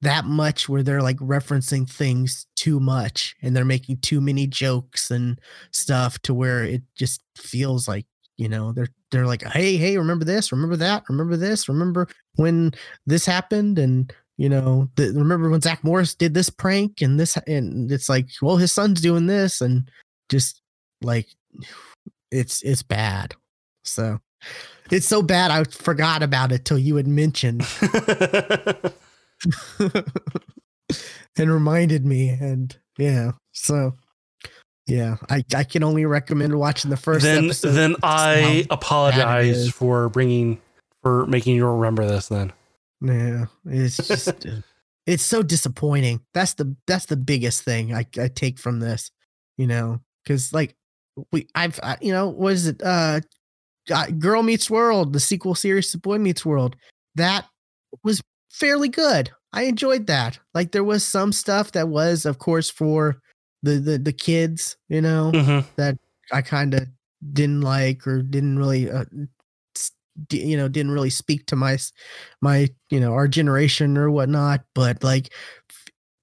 that much where they're like referencing things too much and they're making too many jokes and stuff to where it just feels like you know they're they're like hey hey remember this remember that remember this remember when this happened and you know the, remember when zach morris did this prank and this and it's like well his son's doing this and just like it's it's bad. So it's so bad i forgot about it till you had mentioned. And reminded me and yeah so yeah i i can only recommend watching the first then episode. then I how bad it apologize for bringing for making you remember this. Then Yeah, it's just it's so disappointing. That's the that's the biggest thing I I take from this, you know, because like we I've I, you know what is it uh uh, Girl Meets World, the sequel series to Boy Meets World, that was fairly good. I enjoyed that. Like there was some stuff that was, of course, for the the the kids, you know, Mhm. I kind of didn't like or didn't really, uh, you know, didn't really speak to my my you know our generation or whatnot. But like,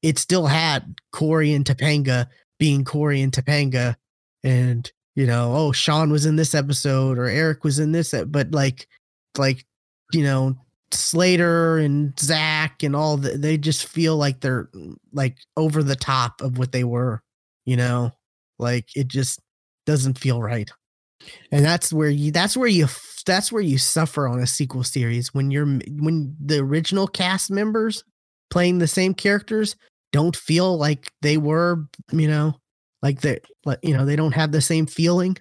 it still had Cory and Topanga being Cory and Topanga, and you know, oh, Shawn was in this episode or Eric was in this, but like, like you know. Slater and Zach and all the, they just feel like they're mm, like over the top of what they were, you know, like it just doesn't feel right and that's where you that's where you that's where you suffer on a sequel series when you're when the original cast members playing the same characters don't feel like they were you know like they like you know they don't have the same feeling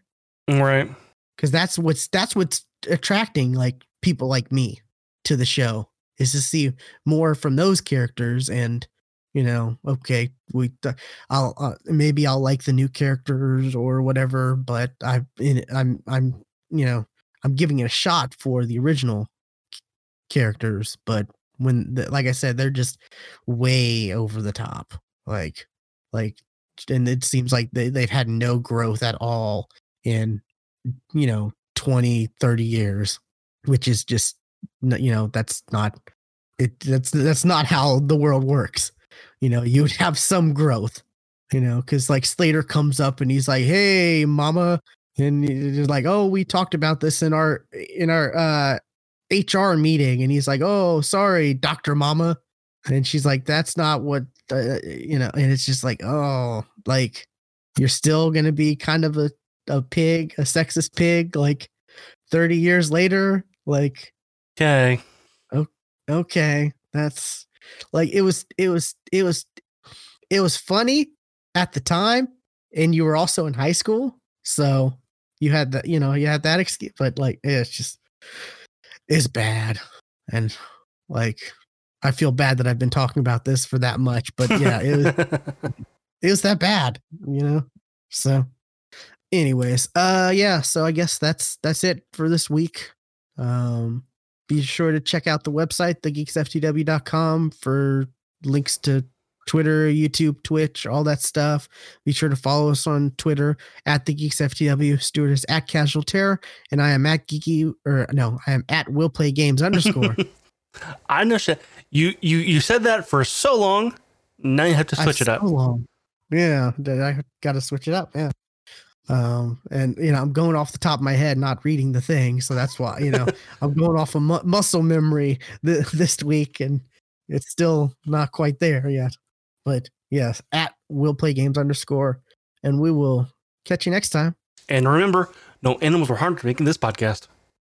right. because that's what's that's what's attracting like people like me to the show is to see more from those characters and you know okay we i'll uh, maybe i'll like the new characters or whatever but i i'm i'm you know i'm giving it a shot for the original characters but when the, like i said they're just way over the top like like and it seems like they, they've had no growth at all in you know 20 30 years which is just you know that's not it that's that's not how the world works you know you would have some growth you know because like slater comes up and he's like hey mama and he's like oh we talked about this in our in our uh hr meeting and he's like oh sorry dr mama and she's like that's not what uh, you know and it's just like oh like you're still gonna be kind of a, a pig a sexist pig like 30 years later like okay. Okay that's like it was it was it was it was funny at the time and you were also in high school so you had that you know you had that excuse but like it's just it's bad and like i feel bad that i've been talking about this for that much but yeah it was it was that bad you know? So anyways uh yeah so i guess that's that's it for this week. Um be sure to check out the website, thegeeksftw.com, for links to Twitter, YouTube, Twitch, all that stuff. Be sure to follow us on Twitter at the Geeks FTW. Stuart is at Casual Terror, and I am at Geeky, or no, I am at Will Play Games underscore. I know you you you said that for so long. Now you have to switch I've it up. So long. Yeah, I got to switch it up. Yeah. Um, and you know, I'm going off the top of my head, not reading the thing, so that's why you know I'm going off of mu- muscle memory th- this week, and it's still not quite there yet. But yes, at will play games underscore, and we will catch you next time. And remember, no animals were harmed making this podcast.